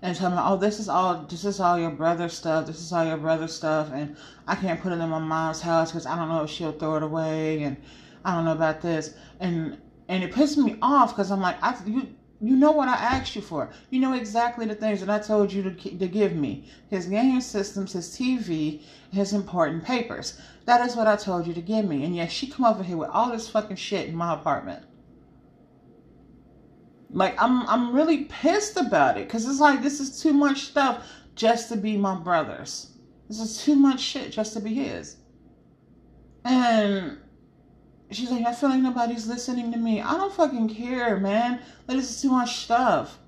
And tell me, oh, this is all, this is all your brother stuff. This is all your brother stuff, and I can't put it in my mom's house because I don't know if she'll throw it away, and I don't know about this, and and it pissed me off because I'm like, I you you know what I asked you for. You know exactly the things that I told you to, to give me. His game systems, his TV, his important papers. That is what I told you to give me. And yet she come over here with all this fucking shit in my apartment. Like I'm I'm really pissed about it cuz it's like this is too much stuff just to be my brother's. This is too much shit just to be his. And she's like, I feel like nobody's listening to me. I don't fucking care, man. Like, this is too much stuff.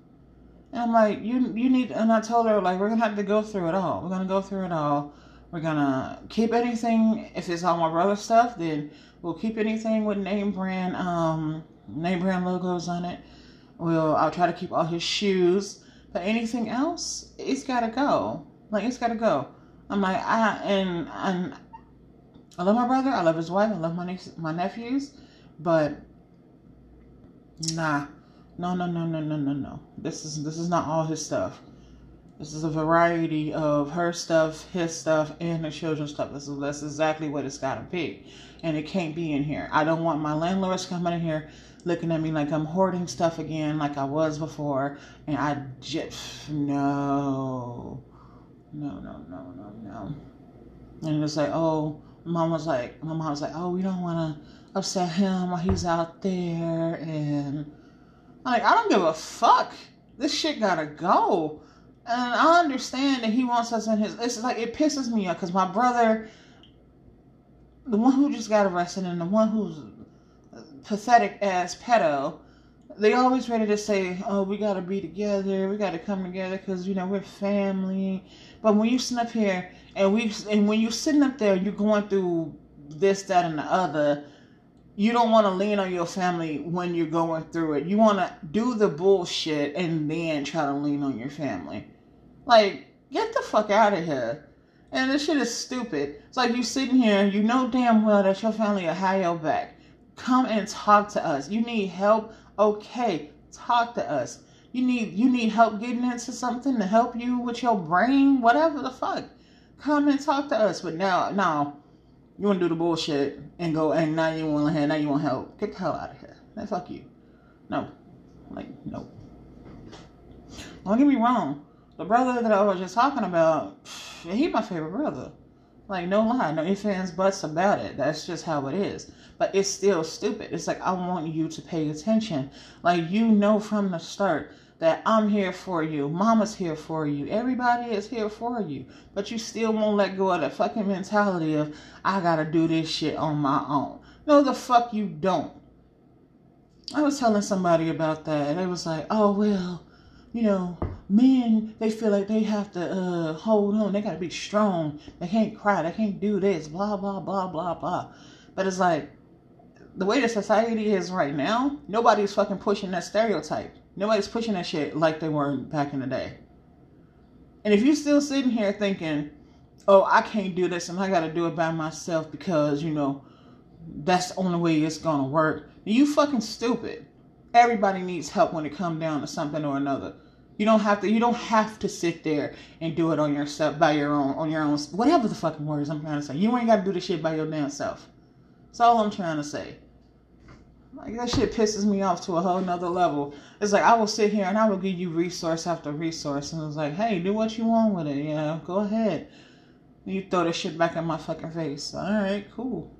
And I'm like, you you need and I told her like we're gonna have to go through it all. We're gonna go through it all. We're gonna keep anything if it's all my brother stuff, then we'll keep anything with name brand um name brand logos on it. We'll I'll try to keep all his shoes. But anything else, it's gotta go. Like it's gotta go. I'm like I and and I love my brother. I love his wife. I love my niece, my nephews, but nah, no, no, no, no, no, no, no. This is this is not all his stuff. This is a variety of her stuff, his stuff, and the children's stuff. This is that's exactly what it's gotta be, and it can't be in here. I don't want my landlords coming in here looking at me like I'm hoarding stuff again, like I was before, and I just no, no, no, no, no, no. And it's like, oh, mom was like, my mom was like, oh, we don't want to upset him while he's out there, and I'm like, I don't give a fuck. This shit gotta go. And I understand that he wants us in his. It's like it pisses me off because my brother, the one who just got arrested, and the one who's pathetic ass pedo, they always ready to say, "Oh, we gotta be together. We gotta come together because you know we're family." But when you sit up here and we and when you're sitting up there, you're going through this, that, and the other. You don't want to lean on your family when you're going through it. You want to do the bullshit and then try to lean on your family. Like, get the fuck out of here. And this shit is stupid. It's like you sitting here, you know damn well that your family will have your back. Come and talk to us. You need help? Okay, talk to us. You need you need help getting into something to help you with your brain, whatever the fuck. Come and talk to us. But now, now, you want to do the bullshit and go, and now you want to help. now you want help. Get the hell out of here. Man, fuck you. No, like no. Don't get me wrong the brother that I was just talking about, he my favorite brother. Like no lie, no ifs ands buts about it. That's just how it is. But it's still stupid. It's like I want you to pay attention. Like you know from the start that I'm here for you. Mama's here for you. Everybody is here for you. But you still won't let go of that fucking mentality of I gotta do this shit on my own. No, the fuck you don't. I was telling somebody about that, and they was like, "Oh well, you know, men they feel like they have to uh, hold on they gotta be strong they can't cry they can't do this blah blah blah blah blah but it's like the way the society is right now nobody's fucking pushing that stereotype Nobody's pushing that shit like they were back in the day. And if you're still sitting here thinking, oh, I can't do this and I got to do it by myself because, you know, that's the only way it's going to work, you fucking stupid. Everybody needs help when it comes down to something or another. You don't have to. You don't have to sit there and do it on yourself by your own, on your own. Whatever the fucking words I'm trying to say. You ain't got to do the shit by your damn self. That's all I'm trying to say. Like that shit pisses me off to a whole nother level. It's like I will sit here and I will give you resource after resource, and it's like, hey, do what you want with it. You know, go ahead. You throw this shit back in my fucking face. All right, cool.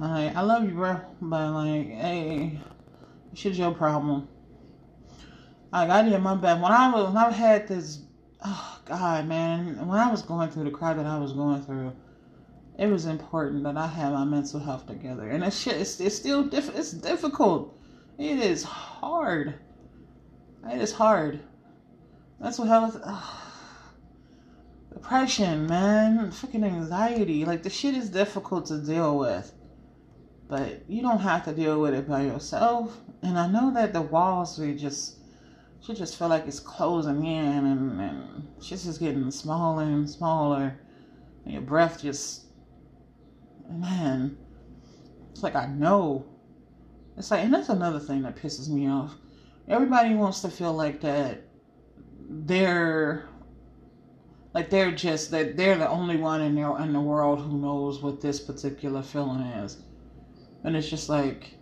Alright, I love you, bro, but like, hey, shit's your problem. Like, I did my best. When I was, when I had this, oh God, man, when I was going through the crap that I was going through, it was important that I had my mental health together. And that shit, it's, it's still diff- it's difficult. It is hard. It is hard. What health. Oh, depression, man, freaking anxiety. Like the shit is difficult to deal with but you don't have to deal with it by yourself. And I know that the walls we just she just feel like it's closing in and, and she's just getting smaller and smaller. And your breath just man, it's like I know. It's like and that's another thing that pisses me off. Everybody wants to feel like that they're like they're just that they're the only one in their in the world who knows what this particular feeling is and it's just like,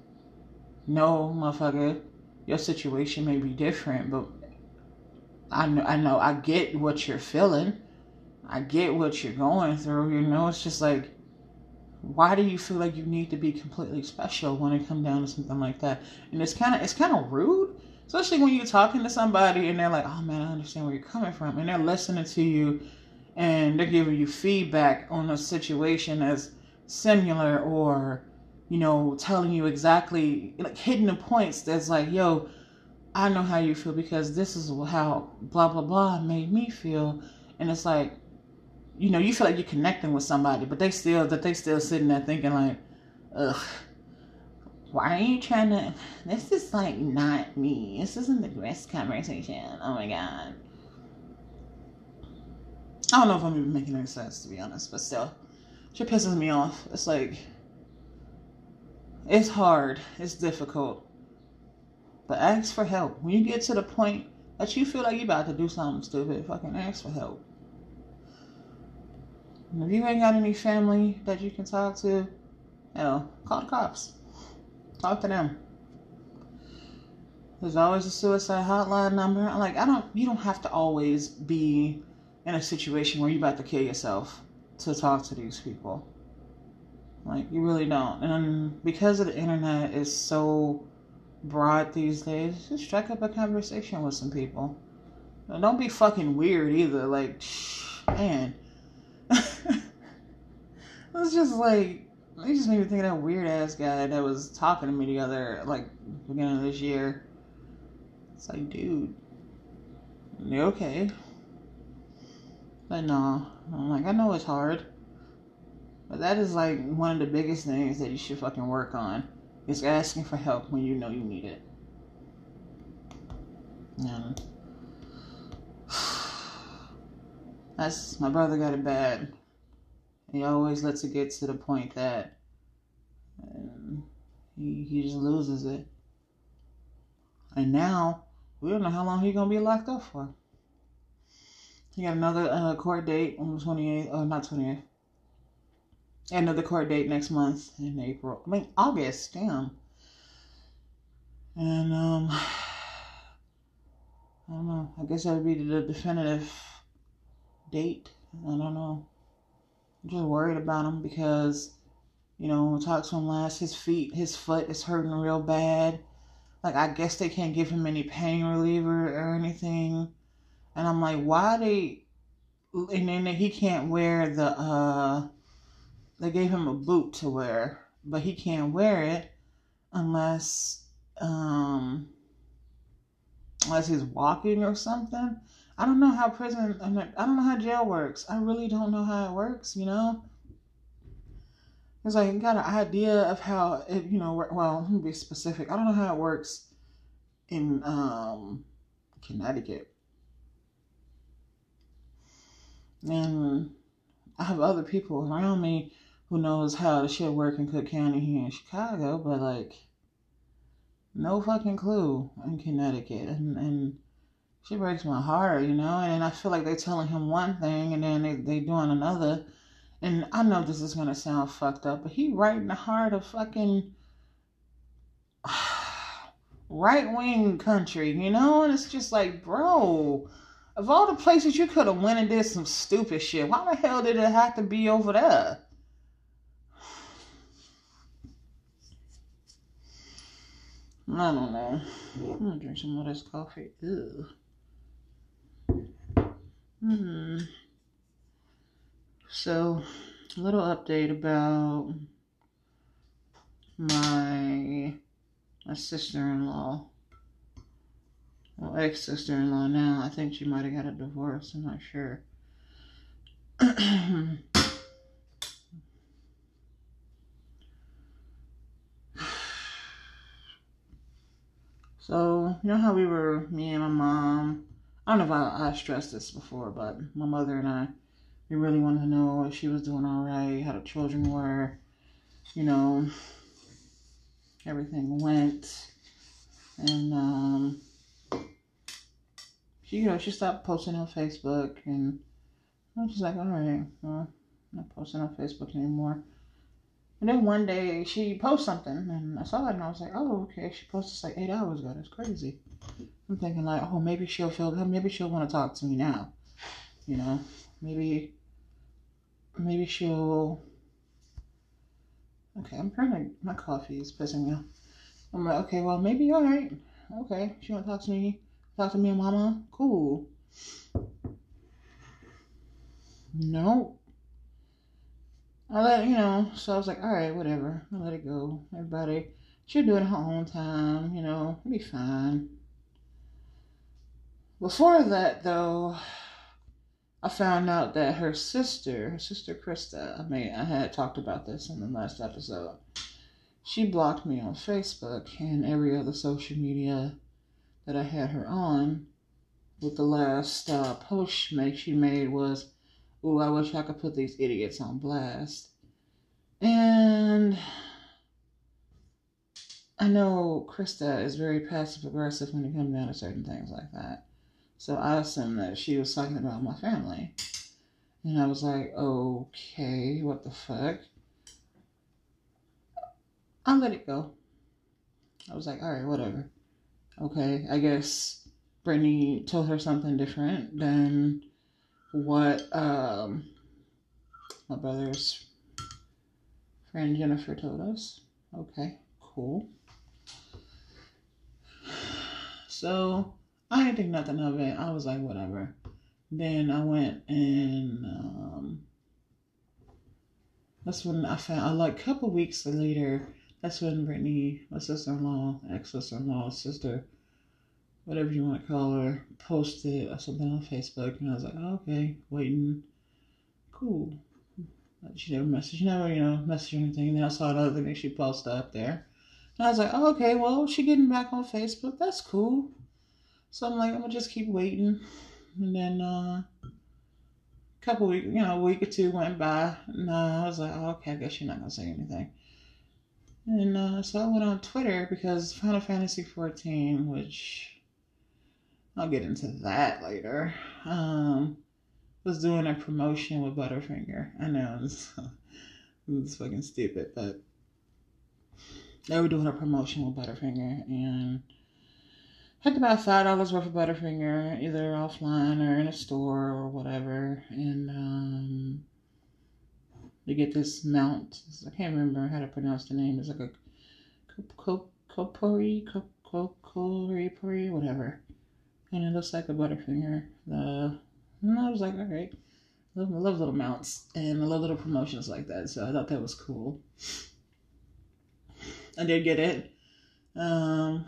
no, motherfucker, your situation may be different, but I know, I know, I get what you're feeling. I get what you're going through. You know, it's just like, why do you feel like you need to be completely special when it comes down to something like that? And it's kind of, it's kind of rude, especially when you're talking to somebody and they're like, oh man, I understand where you're coming from, and they're listening to you, and they're giving you feedback on a situation as similar or you know, telling you exactly, like hitting the points that's like, yo, I know how you feel because this is how blah, blah, blah made me feel. And it's like, you know, you feel like you're connecting with somebody, but they still, that they still sitting there thinking like, ugh, why are you trying to, this is like not me. This isn't the best conversation. Oh my God. I don't know if I'm even making any sense to be honest, but still, shit pisses me off. It's like, it's hard, it's difficult. But ask for help. When you get to the point that you feel like you're about to do something stupid, fucking ask for help. If you ain't got any family that you can talk to, hell, call the cops. Talk to them. There's always a suicide hotline number. Like I don't you don't have to always be in a situation where you're about to kill yourself to talk to these people. Like you really don't. And because of the internet is so broad these days, just strike up a conversation with some people. Don't be fucking weird either. Like, man. [laughs] it's just like it just made me think of that weird ass guy that was talking to me the other like beginning of this year. It's like, dude, you okay? But no, I'm like, I know it's hard. But that is like one of the biggest things that you should fucking work on is asking for help when you know you need it. [sighs] And [sighs] [sighs] that's my brother got it bad. He always lets it get to the point that um, he he just loses it. And now we don't know how long he's gonna be locked up for. He got another uh, court date on the 28th, or not 28th, another court date next month in April. I mean August, damn. And um [sighs] I don't know. I guess that would be the definitive date. I don't know. I'm just worried about him because, you know, we talked to him last, his feet, his foot is hurting real bad. Like I guess they can't give him any pain reliever or anything. And I'm like, why they and then he can't wear the uh they gave him a boot to wear, but he can't wear it unless um unless he's walking or something. I don't know how prison I don't know how jail works. I really don't know how it works, you know? Because I got an idea of how it, you know, well, let me be specific. I don't know how it works in um, Connecticut. And I have other people around me who knows how the shit work in Cook County here in Chicago, but like no fucking clue in Connecticut. And and she breaks my heart, you know, and I feel like they're telling him one thing and then they they doing another. And I know this is gonna sound fucked up, but he right in the heart of fucking [sighs] right wing country, you know? And it's just like, bro, of all the places you could have went and did some stupid shit, why the hell did it have to be over there? [sighs] I don't know. I'm gonna drink some of this coffee. Ew. Hmm. So, a little update about my my sister-in-law. Well, ex-sister-in-law now. I think she might have got a divorce. I'm not sure. [clears throat] so, you know how we were, me and my mom, I don't know if I, I stressed this before, but my mother and I, we really wanted to know if she was doing all right, how the children were, you know, everything went. And um, she, you know, she stopped posting on Facebook, and I was just like, all right, well, I'm not posting on Facebook anymore. And then one day she posted something, and I saw it, and I was like, oh, okay, she posted like eight hours ago. That's crazy. I'm thinking like, oh, maybe she'll feel, maybe she'll want to talk to me now. You know, maybe, maybe she'll Okay, I'm trying to. My coffee is pissing me off. I'm like, okay, well, maybe all right. Okay, she want to talk to me. Talk to me and mama. Cool. No. I let you know. So I was like, all right, whatever. I let it go. Everybody, she'll do it her own time. You know, it'll be fine. Before that, though, I found out that her sister, her sister Krista, I mean, I had talked about this in the last episode. She blocked me on Facebook and every other social media that I had her on. With the last uh, post she made was, "Ooh, I wish I could put these idiots on blast." And I know Krista is very passive aggressive when it comes down to certain things like that. So I assumed that she was talking about my family. And I was like, okay, what the fuck? I let it go. I was like, all right, whatever. Okay, I guess Brittany told her something different than what um, my brother's friend Jennifer told us. Okay, cool. So I didn't think nothing of it. I was like, whatever. Then I went and um, that's when I found. Like a couple weeks later, that's when Brittany, my sister-in-law, ex-sister-in-law, sister, whatever you want to call her, posted something on Facebook, and I was like, oh, okay, waiting, cool. She never messaged, never, you know, messaged anything. Then I saw another thing that she posted up there. And I was like, oh, okay, well, she getting back on Facebook. That's cool. So I'm like, I'm gonna just keep waiting. And then uh, a couple weeks, you know, a week or two went by, and uh, I was like, oh, okay, I guess you're not gonna say anything. And uh, so I went on Twitter because Final Fantasy 14, which I'll get into that later, um, was doing a promotion with Butterfinger. I know [laughs] it's, it's fucking stupid, but they were doing a promotion with Butterfinger, and buy five dollars worth of Butterfinger, either offline or in a store or whatever, and um, they get this mount. I can't remember how to pronounce the name. It's like a kopori, kopori, whatever, and it looks like a Butterfinger. The and I was like, all right. I love, I love little mounts and I love little promotions like that, so I thought that was cool. I did get it. Um,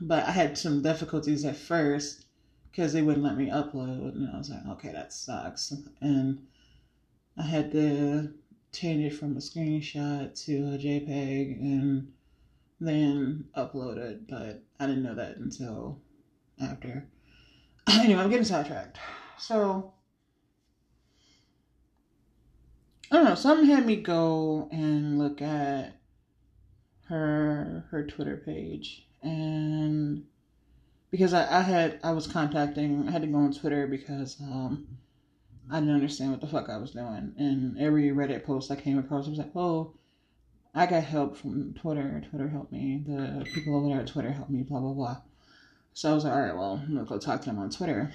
but I had some difficulties at first because they wouldn't let me upload, and I was like, okay, that sucks. And I had to change it from a screenshot to a JPEG, and then upload it, but I didn't know that until after. [laughs] anyway, I'm getting sidetracked. So I don't know, something had me go and look at her her Twitter page and because I, I had I was contacting I had to go on Twitter because um I didn't understand what the fuck I was doing. And every Reddit post I came across I was like, Oh, I got help from Twitter. Twitter helped me. The people over there at Twitter helped me, blah blah blah. So I was like, all right, well, I'm gonna go talk to them on Twitter.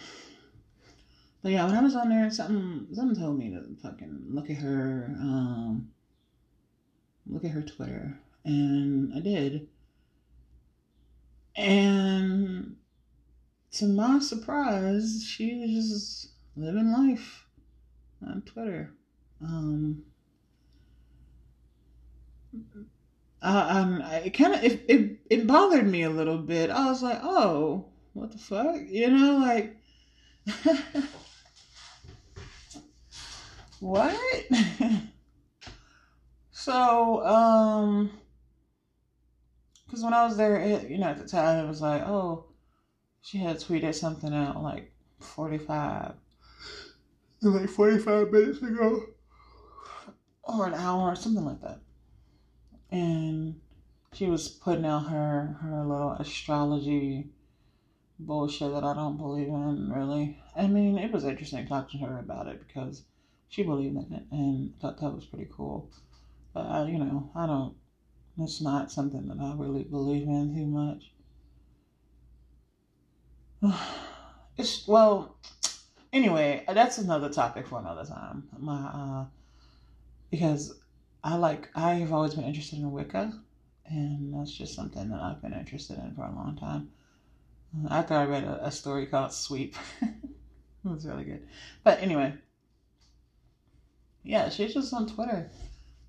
But yeah, when I was on there, something something told me to fucking look at her, um, look at her Twitter, and I did. And to my surprise, she was just living life on Twitter. Um, I, um, it kind of it, it it bothered me a little bit. I was like, oh, what the fuck, you know, like. [laughs] What? [laughs] so, um, because when I was there, it, you know, at the time, it was like, oh, she had tweeted something out like 45, like 45 minutes ago, or an hour, or something like that. And she was putting out her, her little astrology bullshit that I don't believe in, really. I mean, it was interesting talking to her about it because she believed in it and thought that was pretty cool. But I, you know, I don't. It's not something that I really believe in too much. [sighs] It's well. Anyway, that's another topic for another time. My uh, because I like I've always been interested in Wicca, and that's just something that I've been interested in for a long time. After I thought I read a, a story called Sweep, [laughs] it was really good. But anyway, yeah, she's just on Twitter,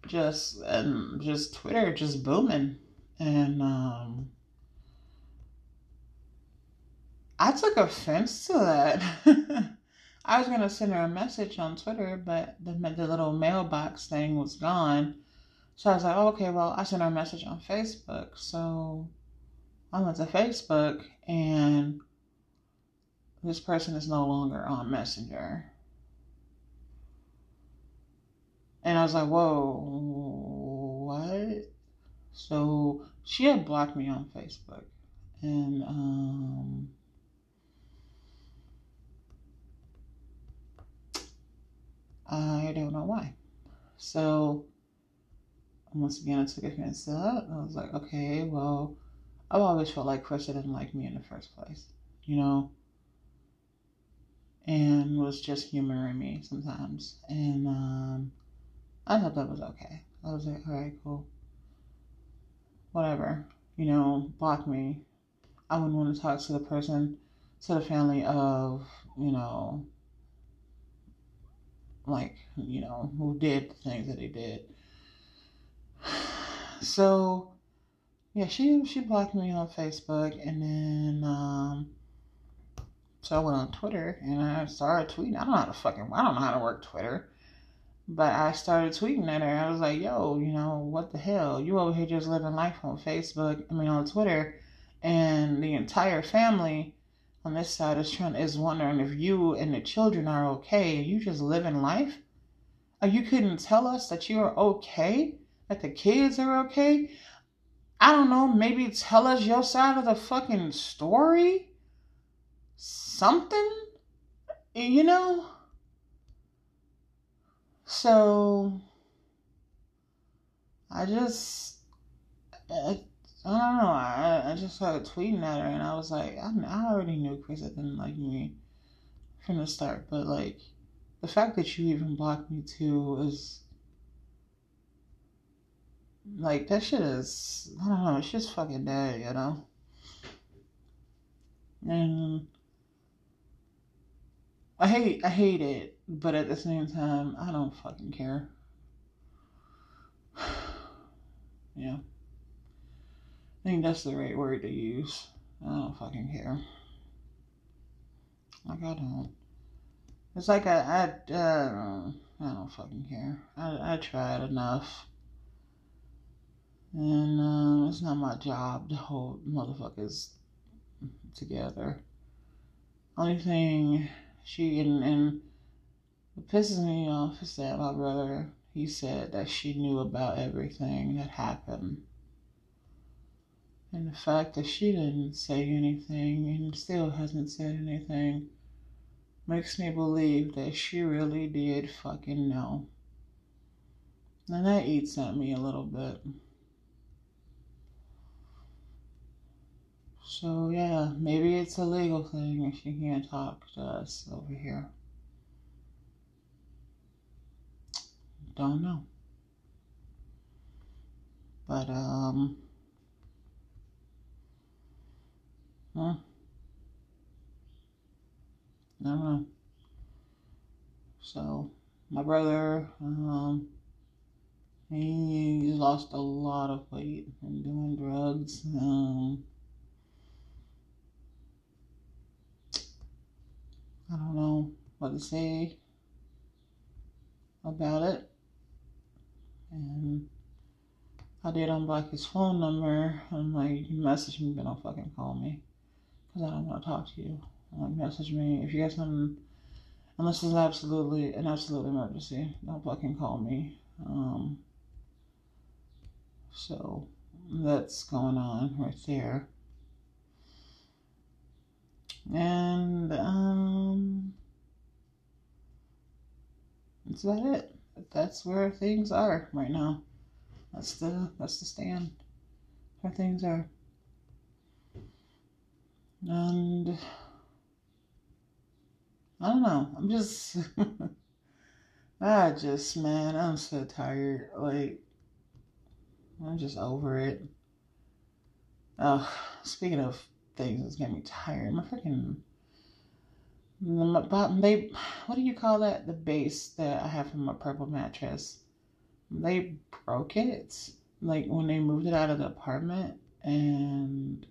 just and just Twitter just booming, and um, I took offense to that. [laughs] I was gonna send her a message on Twitter, but the the little mailbox thing was gone. So I was like, oh, okay, well, I sent her a message on Facebook. So I went to Facebook, and this person is no longer on Messenger. And I was like, whoa, what? So she had blocked me on Facebook. And um, I don't know why. So once again, I took offense to that. I was like, okay, well, I've always felt like Krista didn't like me in the first place, you know, and was just humoring me sometimes. And um, I thought that was okay. I was like, all right, cool. Whatever. You know, block me. I wouldn't want to talk to the person, to the family of, you know, like, you know, who did the things that he did. [sighs] So, yeah, she she blocked me on Facebook, and then um, so I went on Twitter and I started tweeting. I don't know how to fucking I don't know how to work Twitter. But I started tweeting at her. I was like, yo, you know, what the hell? You over here just living life on Facebook, I mean, on Twitter, and the entire family on this side is trying is wondering if you and the children are okay. Are you just living life? Or you couldn't tell us that you are okay? That the kids are okay? I don't know, maybe tell us your side of the fucking story? Something? You know? So I just, I, I don't know. I, I just started tweeting at her, and I was like, I, I already knew Chris didn't like me from the start, but like the fact that you even blocked me too is like that shit is I don't know. It's just fucking dead, you know. And I hate I hate it, but at the same time, I don't fucking care. [sighs] yeah. I think that's the right word to use. I don't fucking care. Like I don't. It's like I I uh, I don't fucking care. I I tried enough. And uh, it's not my job to hold motherfuckers together. Only thing she and, and what pisses me off is that my brother he said that she knew about everything that happened. And the fact that she didn't say anything and still hasn't said anything makes me believe that she really did fucking know. And that eats at me a little bit. So, yeah, maybe it's a legal thing if she can't talk to us over here. Don't know. But, um, huh? I don't know. So, my brother, um, he lost a lot of weight from doing drugs. Um, I don't know what to say about it. And I did unblock his phone number. I'm like, you message me, but don't fucking call me. Because I don't want to talk to you. Like, message me. If you got something, unless it's absolutely an absolute emergency, don't fucking call me. Um, so that's going on right there. And um, that's about it. That's where things are right now. That's the that's the stand where things are. And I don't know. I'm just [laughs] I just man, I'm so tired. Like I'm just over it. Oh, speaking of things that's getting me tired. My freaking my bottom they what do you call that? The base that I have from my purple mattress. They broke it. Like when they moved it out of the apartment and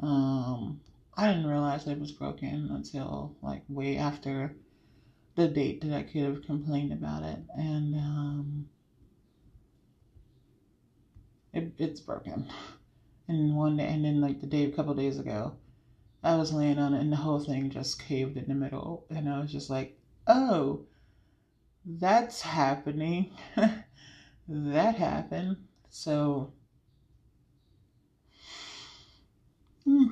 um I didn't realize it was broken until like way after the date that I could have complained about it. And um it, it's broken. And one and then like the day, a couple days ago, I was laying on it and the whole thing just caved in the middle. And I was just like, oh, that's happening. [laughs] that happened. So, hmm.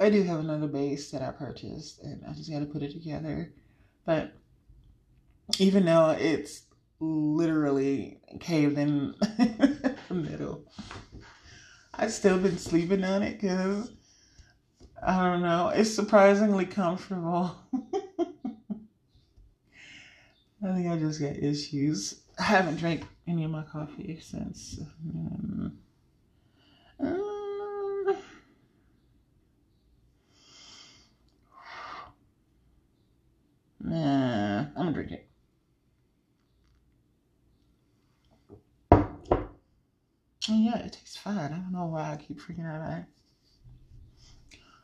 I do have another base that I purchased and I just got to put it together. But even though it's literally caved in [laughs] the middle. I've still been sleeping on it because I don't know. It's surprisingly comfortable. [laughs] I think I just got issues. I haven't drank any of my coffee since. Um, [sighs] nah, I'm gonna drink it. Yeah, it tastes fine. I don't know why I keep freaking out about it.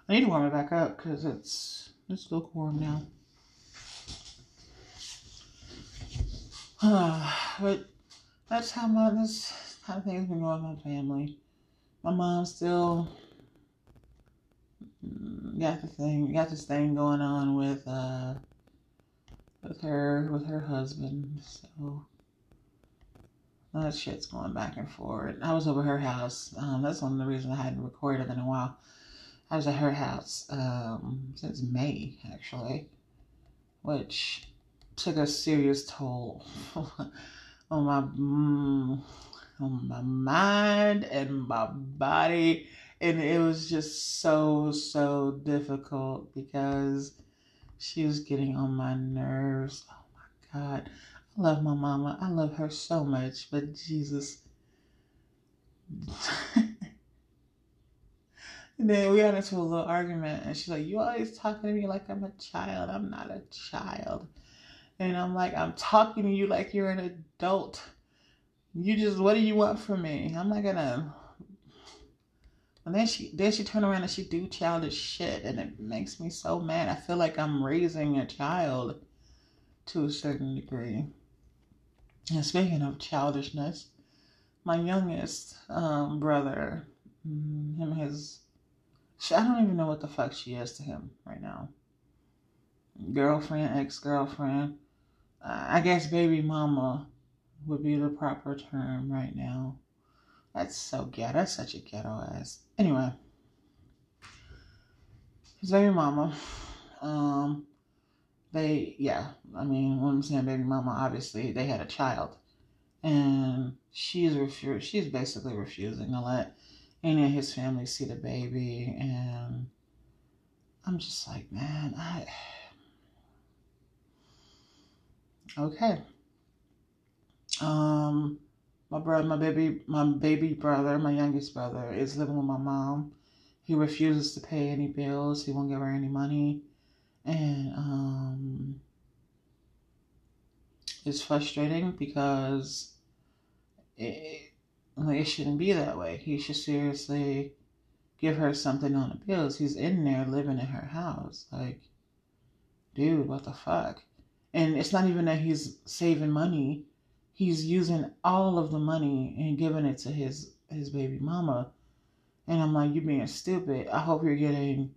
I need to warm it back up because it's it's lukewarm now. [sighs] but that's how my this how things been going with my family. My mom still got the thing got this thing going on with uh with her with her husband. So that shit's going back and forth. I was over her house. Um, that's one of the reasons I hadn't recorded in a while. I was at her house um, since May, actually, which took a serious toll [laughs] on my mm, on my mind and my body, and it was just so so difficult because she was getting on my nerves. Oh my god love my mama. I love her so much, but Jesus. [laughs] and then we got into a little argument, and she's like, You always talking to me like I'm a child. I'm not a child. And I'm like, I'm talking to you like you're an adult. You just, what do you want from me? I'm not gonna. And then she, then she turned around and she do childish shit, and it makes me so mad. I feel like I'm raising a child to a certain degree. And speaking of childishness, my youngest um, brother, mm, him his, she, I don't even know what the fuck she is to him right now. Girlfriend, ex girlfriend, uh, I guess baby mama would be the proper term right now. That's so ghetto. That's such a ghetto ass. Anyway, his baby mama, um, they, yeah, I mean, when I'm saying baby mama, obviously they had a child. And she's refu- she's basically refusing to let any of his family see the baby. And I'm just like, man, I. [sighs] Okay. Um, my brother, my baby, my baby brother, my youngest brother is living with my mom. He refuses to pay any bills. He won't give her any money and um, it's frustrating because it, like, it shouldn't be that way. He should seriously give her something on the bills. He's in there living in her house. Like, dude, what the fuck? And it's not even that he's saving money. He's using all of the money and giving it to his his baby mama. And I'm like, you being stupid. I hope you're getting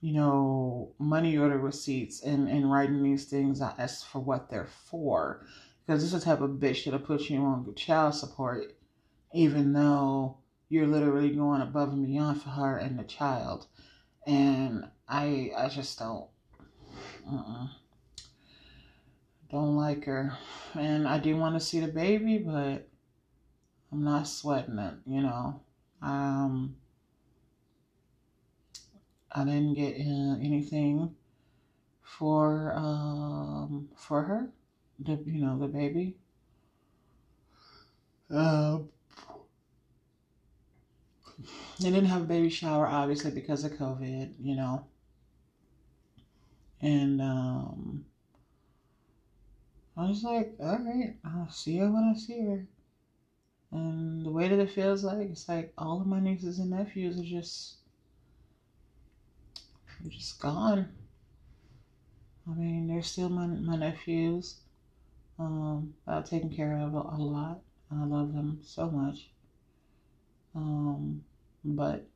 you know, money order receipts and, and writing these things as for what they're for. Because this is the type of bitch that'll put you on child support, even though you're literally going above and beyond for her and the child. And I I just don't, uh-uh. don't like her. And I do want to see the baby, but I'm not sweating it, you know. Um, I didn't get uh, anything for um for her, the you know the baby. Uh, they didn't have a baby shower obviously because of COVID, you know. And um, I was like, all right, I'll see her when I see her. And the way that it feels like, it's like all of my nieces and nephews are just they're just gone. I mean, they're still my, my nephews. Um, I've taken care of a, lot. I love them so much. Um, but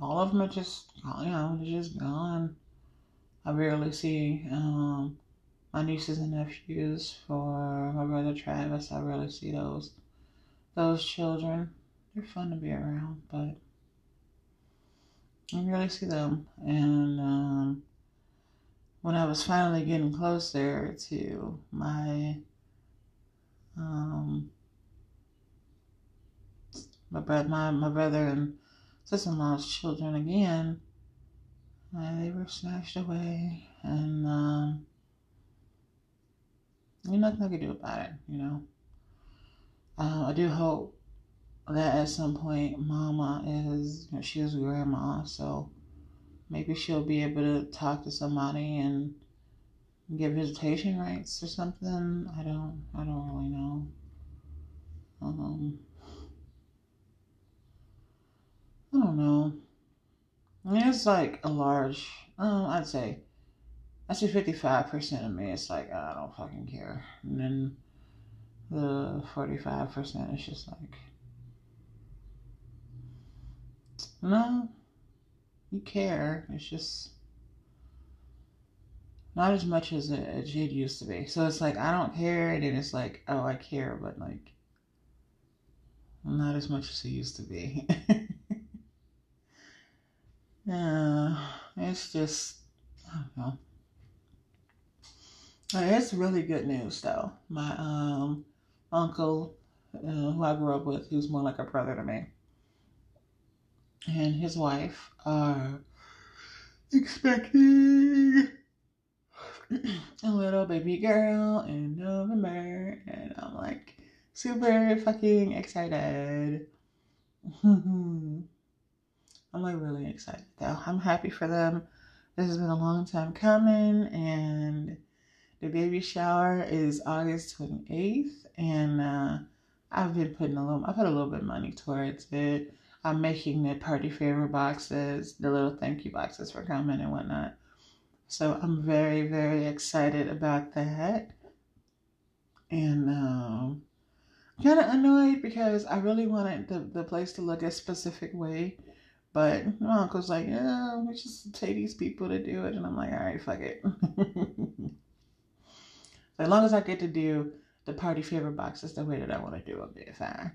all of them are just, you know, they're just gone. I rarely see um, my nieces and nephews for my brother Travis. I rarely see those those children. They're fun to be around, but I really see them. And um, when I was finally getting closer to my um, my brother, my, my brother and sister-in-law's children again, uh, they were snatched away, and um, there's nothing I could do about it. You know, uh, I do hope that at some point mama is you know, she grandma so maybe she'll be able to talk to somebody and get visitation rights or something. I don't i don't really know. Um i don't know. I mean it's like a large um i'd say i'd say 55% of me it's like i don't fucking care. And then the 45% is just like no, you care. It's just not as much as it, it used to be. So it's like I don't care, and then it's like oh I care, but like not as much as it used to be. [laughs] yeah, it's just I don't know. It's really good news though. My um uncle, uh, who I grew up with, who's more like a brother to me and his wife are expecting a little baby girl in November, and I'm like super fucking excited. [laughs] I'm like really excited though. I'm happy for them. This has been a long time coming, and the baby shower is August 28th, and uh, I've been putting a little, I put a little bit of money towards it. I'm making the party favor boxes, the little thank you boxes for coming and whatnot. So I'm very, very excited about that. and um, kind of annoyed because I really wanted the, the place to look a specific way. But my uncle's like, yeah, we just pay these people to do it. And I'm like, all right, fuck it. [laughs] as long as I get to do the party favor boxes the way that I want to do, I'll be fine.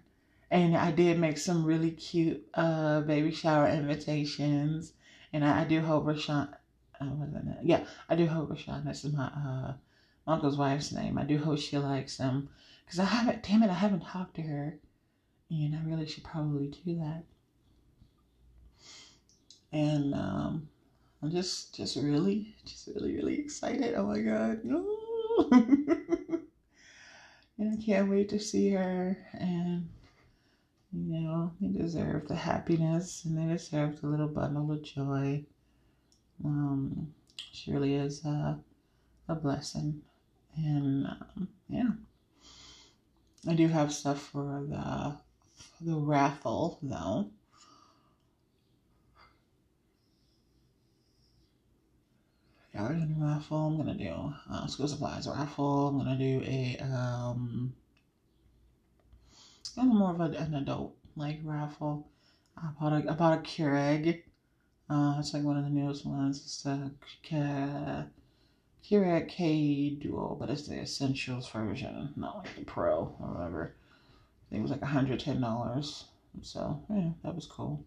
And I did make some really cute uh, baby shower invitations. And I, I do hope Rashawn, uh? Yeah, I do hope Rashawn, that's my, uh, my uncle's wife's name. I do hope she likes them. Because I haven't, damn it, I haven't talked to her. And I really should probably do that. And um, I'm just, just really, just really, really excited. Oh my God. [laughs] and I can't wait to see her. And, you know, they deserve the happiness and they deserve the little bundle of joy. Um, she really is a, a blessing. And, um, yeah. I do have stuff for the, for the raffle, though. garden raffle. I'm gonna do uh, school supplies raffle. I'm gonna do a um, kind of more of a, an adult like raffle. I bought a I bought a Keurig. Uh, it's like one of the newest ones. It's the Keurig K Duo, but it's the Essentials version, not like the Pro or whatever. I think it was like $110. So, yeah, that was cool.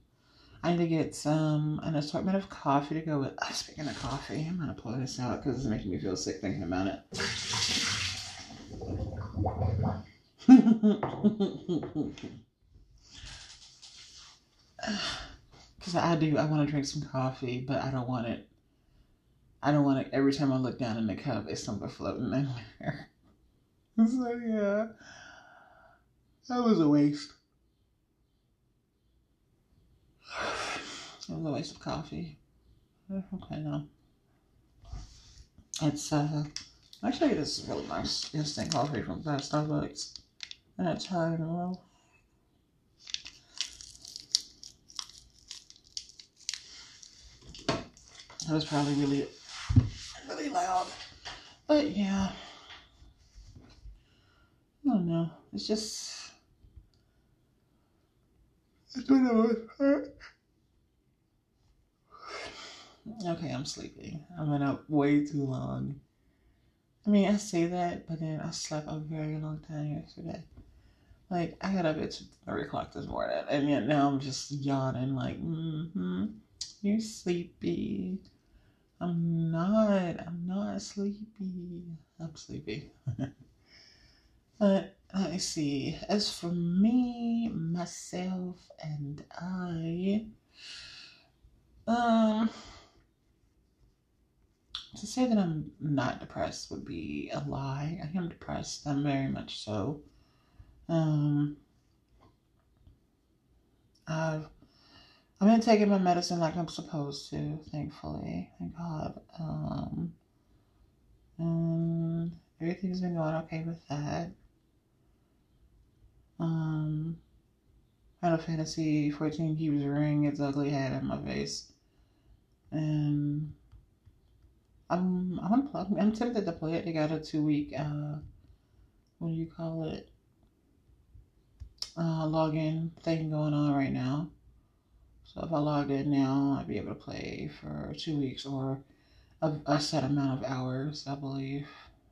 I need to get some an assortment of coffee to go with. Oh, speaking of coffee, I'm gonna pull this out because it's making me feel sick thinking about it. Because I do, I want to drink some coffee, but I don't want it. I don't want it every time I look down in the cup, it's something floating in there. [laughs] so yeah, that was a waste. It was a waste of coffee. Okay, now. It's, uh, actually, this is really nice instant coffee from Starbucks. And it's hard well. That was probably really, really loud. But yeah. I don't know. It's just. I don't know. Okay, I'm sleepy. I've been up way too long. I mean, I say that, but then I slept a very long time yesterday. Like, I got up at 3 o'clock this morning, and yet now I'm just yawning, like, mm-hmm, you're sleepy. I'm not. I'm not sleepy. I'm sleepy. [laughs] but let me see. As for me, myself, and I, um, to say that I'm not depressed would be a lie. I am depressed. I'm very much so. Um, I've I've been taking my medicine like I'm supposed to, thankfully. Thank God. Um, everything's been going okay with that. Um, Final Fantasy 14 keeps rearing its ugly head in my face. And I'm I want to. I'm tempted to play it. They got a two week uh, what do you call it? Uh, login thing going on right now. So if I logged in now, I'd be able to play for two weeks or a, a set amount of hours, I believe.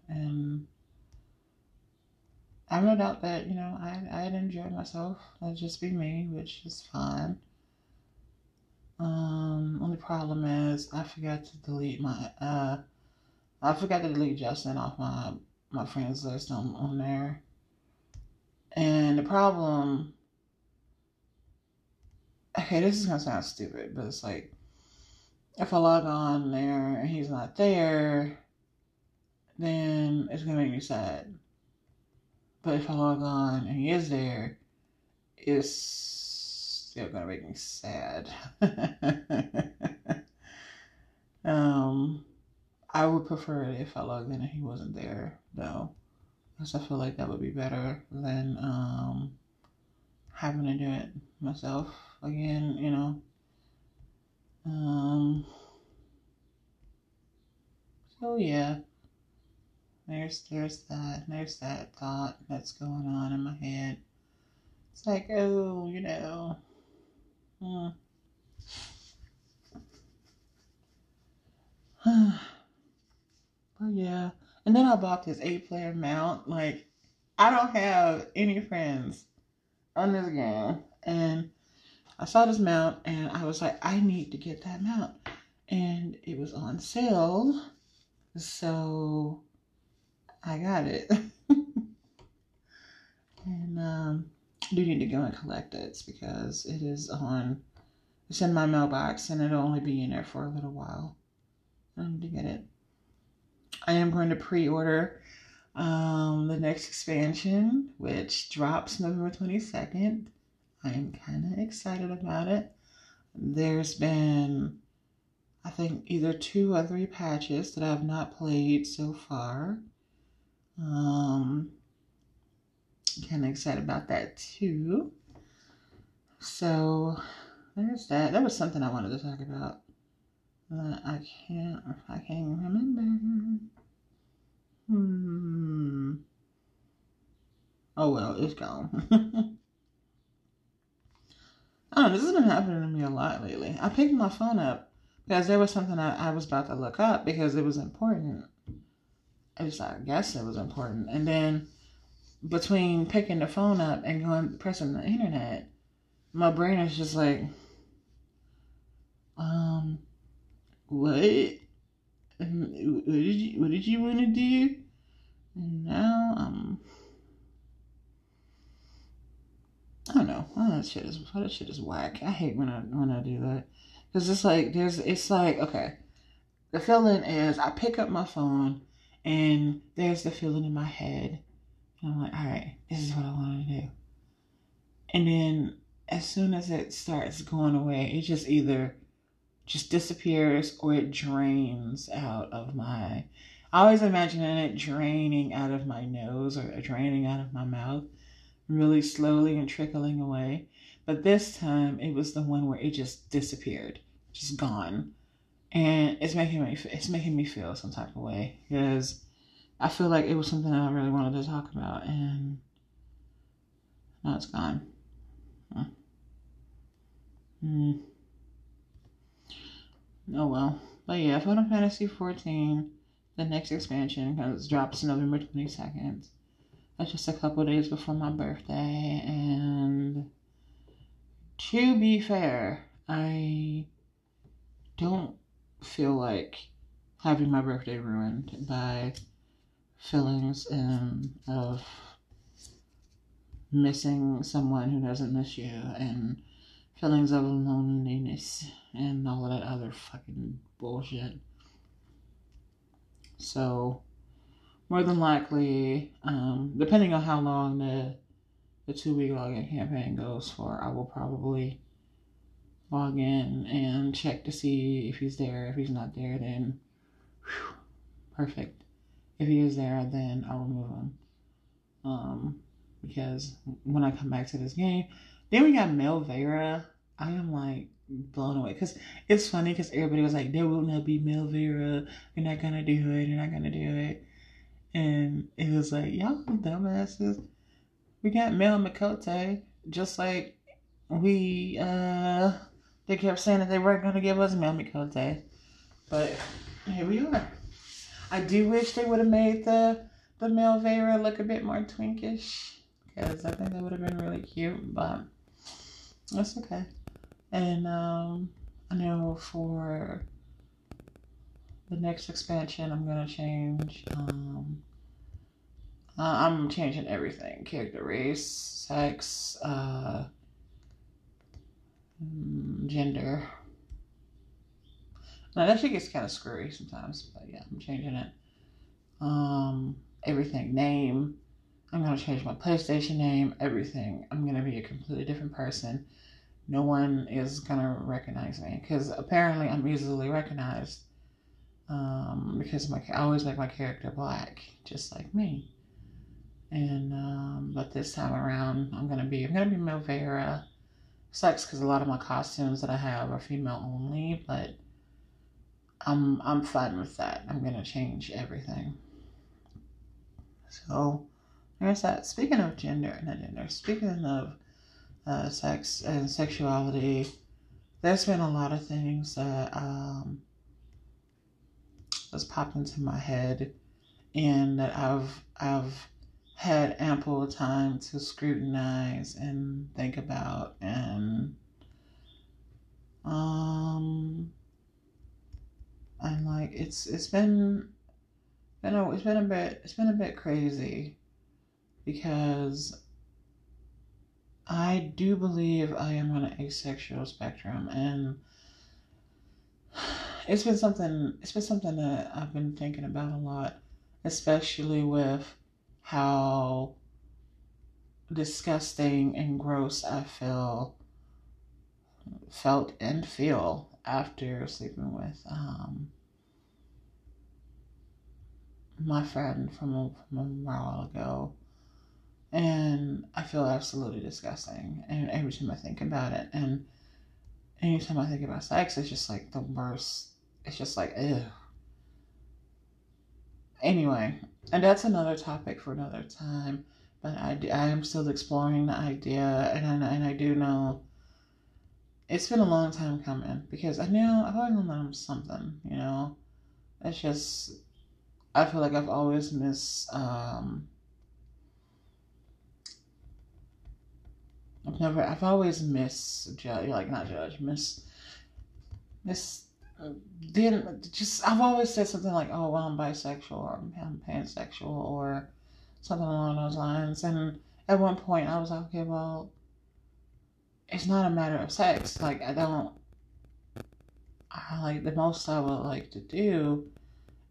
And I have no doubt that you know I I'd enjoy myself. I'd just be me, which is fine. Um, only problem is I forgot to delete my uh, I forgot to delete Justin off my my friends list on on there. And the problem, okay, this is gonna sound stupid, but it's like if I log on there and he's not there, then it's gonna make me sad. But if I log on and he is there, it's still gonna make me sad. [laughs] um, I would prefer it if I logged in and he wasn't there, though, because I feel like that would be better than um having to do it myself again. You know. Um. So yeah. there's there's that there's that thought that's going on in my head. It's like, oh, you know. Hmm. [sighs] but yeah. And then I bought this eight player mount. Like, I don't have any friends on this game. And I saw this mount and I was like, I need to get that mount. And it was on sale. So I got it. [laughs] and um, I do need to go and collect it because it is on, it's in my mailbox and it'll only be in there for a little while. I need to get it. I am going to pre order um, the next expansion, which drops November 22nd. I am kind of excited about it. There's been, I think, either two or three patches that I've not played so far. Um, kind of excited about that too. So there's that. That was something I wanted to talk about. Uh, I can't. I can't remember. Hmm. Oh well, it's gone. [laughs] Oh, this has been happening to me a lot lately. I picked my phone up because there was something I, I was about to look up because it was important. I just I guess it was important. And then between picking the phone up and going pressing the internet, my brain is just like, um, what? Um, what did you What did you want to do? And now I'm I don't know. Oh, that shit is that shit is whack. I hate when I when I do that because it's like there's it's like okay, the feeling is I pick up my phone and there's the feeling in my head. And I'm like, all right, this is what I want to do. And then as soon as it starts going away, it just either just disappears or it drains out of my. I always imagine it draining out of my nose or draining out of my mouth really slowly and trickling away. But this time it was the one where it just disappeared, just gone. And it's making me it's making me feel some type of way because I feel like it was something I really wanted to talk about and now it's gone. Huh. Hmm. Oh well. But yeah, Final Fantasy 14, the next expansion, because drops November 22nd. That's just a couple days before my birthday. And to be fair, I don't feel like having my birthday ruined by feelings um, of missing someone who doesn't miss you and feelings of loneliness and all of that other fucking bullshit. So more than likely, um, depending on how long the the two week login campaign goes for, I will probably log in and check to see if he's there. If he's not there, then whew, perfect. If he is there, then I'll remove him. Um, because when I come back to this game, then we got Mel Viera. I am like blown away because it's funny because everybody was like, "There will not be Mel Viera. You're not gonna do it. You're not gonna do it." And it was like, y'all dumbasses. We got Mel Miqo'te, just like we, uh, they kept saying that they weren't to give us Mel Miqo'te. But here we are. I do wish they would have made the, the Mel Viera look a bit more twinkish. Because I think that would have been really cute. But that's okay. And um, I know for the next expansion, I'm gonna change. Um, uh, I'm changing everything: character, race, sex, uh, mm, gender. Now that shit gets kind of screwy sometimes, but yeah, I'm changing it. Um, everything, name. I'm gonna change my PlayStation name. Everything. I'm gonna be a completely different person. No one is gonna recognize me because apparently I'm easily recognized um, because my I always make my character black, just like me. And um, but this time around, I'm gonna be I'm gonna be Melvera. Sucks because a lot of my costumes that I have are female only, but I'm I'm fine with that. I'm gonna change everything. So there's that. Speaking of gender, not gender, speaking of uh, sex and sexuality, there's been a lot of things that um, that's popped into my head and that I've I've had ample time to scrutinize and think about and um and like it's it's been you know it's been a bit it's been a bit crazy because I do believe I am on an asexual spectrum and it's been something it's been something that I've been thinking about a lot, especially with how disgusting and gross I feel felt and feel after sleeping with um, my friend from a, from a while ago. And I feel absolutely disgusting. And every time I think about it, and anytime I think about sex, it's just like the worst. It's just like, ew. Anyway, and that's another topic for another time. But I, I am still exploring the idea, and I, and I do know it's been a long time coming because I knew I've always known something, you know. It's just I feel like I've always missed. Um, I've never. I've always missed judge, like not judge, miss, miss. Uh, then just I've always said something like, "Oh, well, I'm bisexual or I'm pansexual or something along those lines." And at one point, I was like, "Okay, well." it's not a matter of sex. Like I don't I like the most I would like to do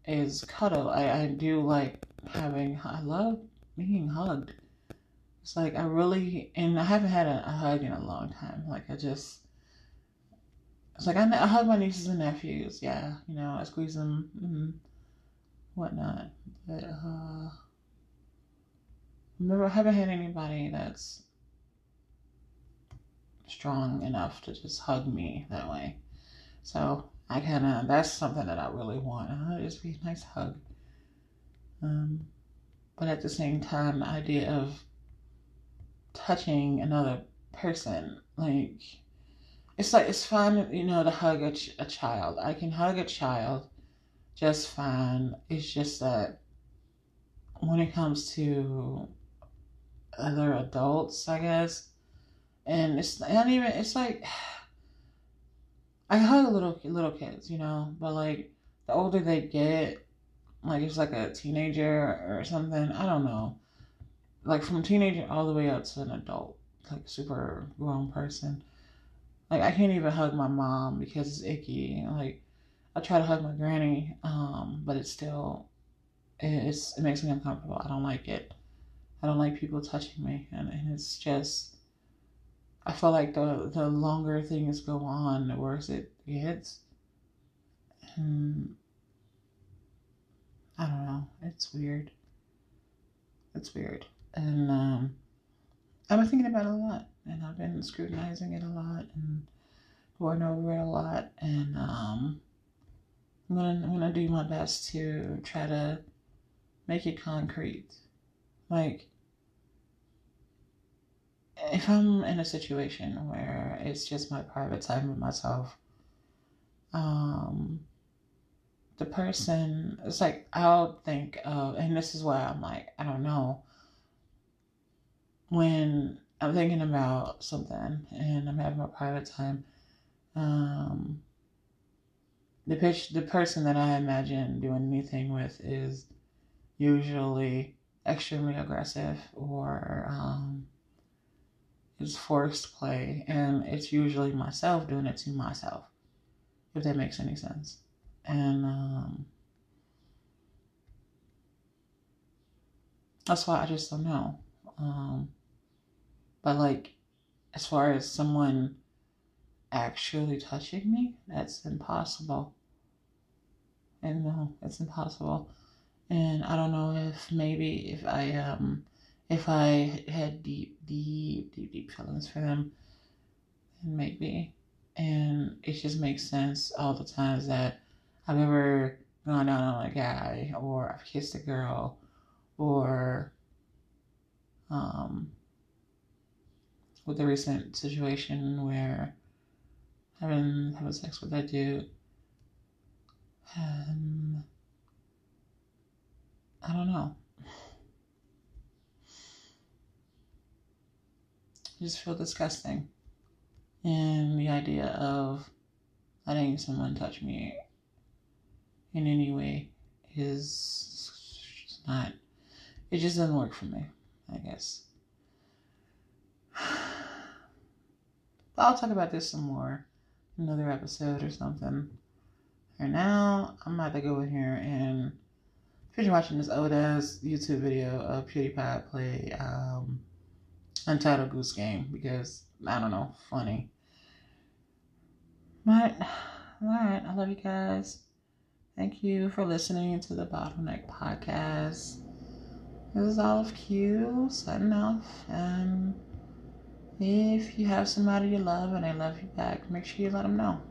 is cuddle. I, I do like having I love being hugged. It's like I really and I haven't had a, a hug in a long time. Like I just it's like I, I hug my nieces and nephews. Yeah, you know I squeeze them, and whatnot. But uh, remember I haven't had anybody that's strong enough to just hug me that way. So I kind of, that's something that I really want. Uh, just be a nice hug. Um, but at the same time, the idea of touching another person, like, it's like, it's fine, you know, to hug a, ch- a child. I can hug a child just fine. It's just that when it comes to other adults, I guess, and it's not even it's like [sighs] I hug little little kids, you know, but like the older they get, like it's like a teenager or something. I don't know, like from teenager all the way up to an adult, like super grown person. Like I can't even hug my mom because it's icky. Like I try to hug my granny, um, but it's still it's it makes me uncomfortable. I don't like it. I don't like people touching me, and, and it's just I feel like the the longer things go on, the worse it gets. And I don't know. It's weird. It's weird. And um, I've been thinking about it a lot, and I've been scrutinizing it a lot, and going over it a lot, and um, I'm gonna I'm gonna do my best to try to make it concrete. Like if I'm in a situation where it's just my private time with myself, um, the person, it's like I'll think of, and this is why I'm like, I don't know. When I'm thinking about something and I'm having a private time, um, the pitch, the person that I imagine doing anything with is usually extremely aggressive or um, is forced play, and it's usually myself doing it to myself, if that makes any sense. And um, that's why I just don't know. Um, but like, as far as someone actually touching me, that's impossible. And no, it's impossible. And I don't know if maybe if I um if I had deep, deep, deep, deep feelings for them, then maybe. And it just makes sense all the times that I've ever gone down on a guy or I've kissed a girl or with the recent situation where having having sex with that dude. Um, I don't know. I just feel disgusting. And the idea of letting someone touch me in any way is not, it just doesn't work for me, I guess. I'll talk about this some more another episode or something. For now, I'm about to go in here and finish watching this old ass YouTube video of PewDiePie play um, Untitled Goose Game because I don't know, funny. But alright, I love you guys. Thank you for listening to the Bottleneck Podcast. This is Olive Q signing off and if you have somebody you love and they love you back, make sure you let them know.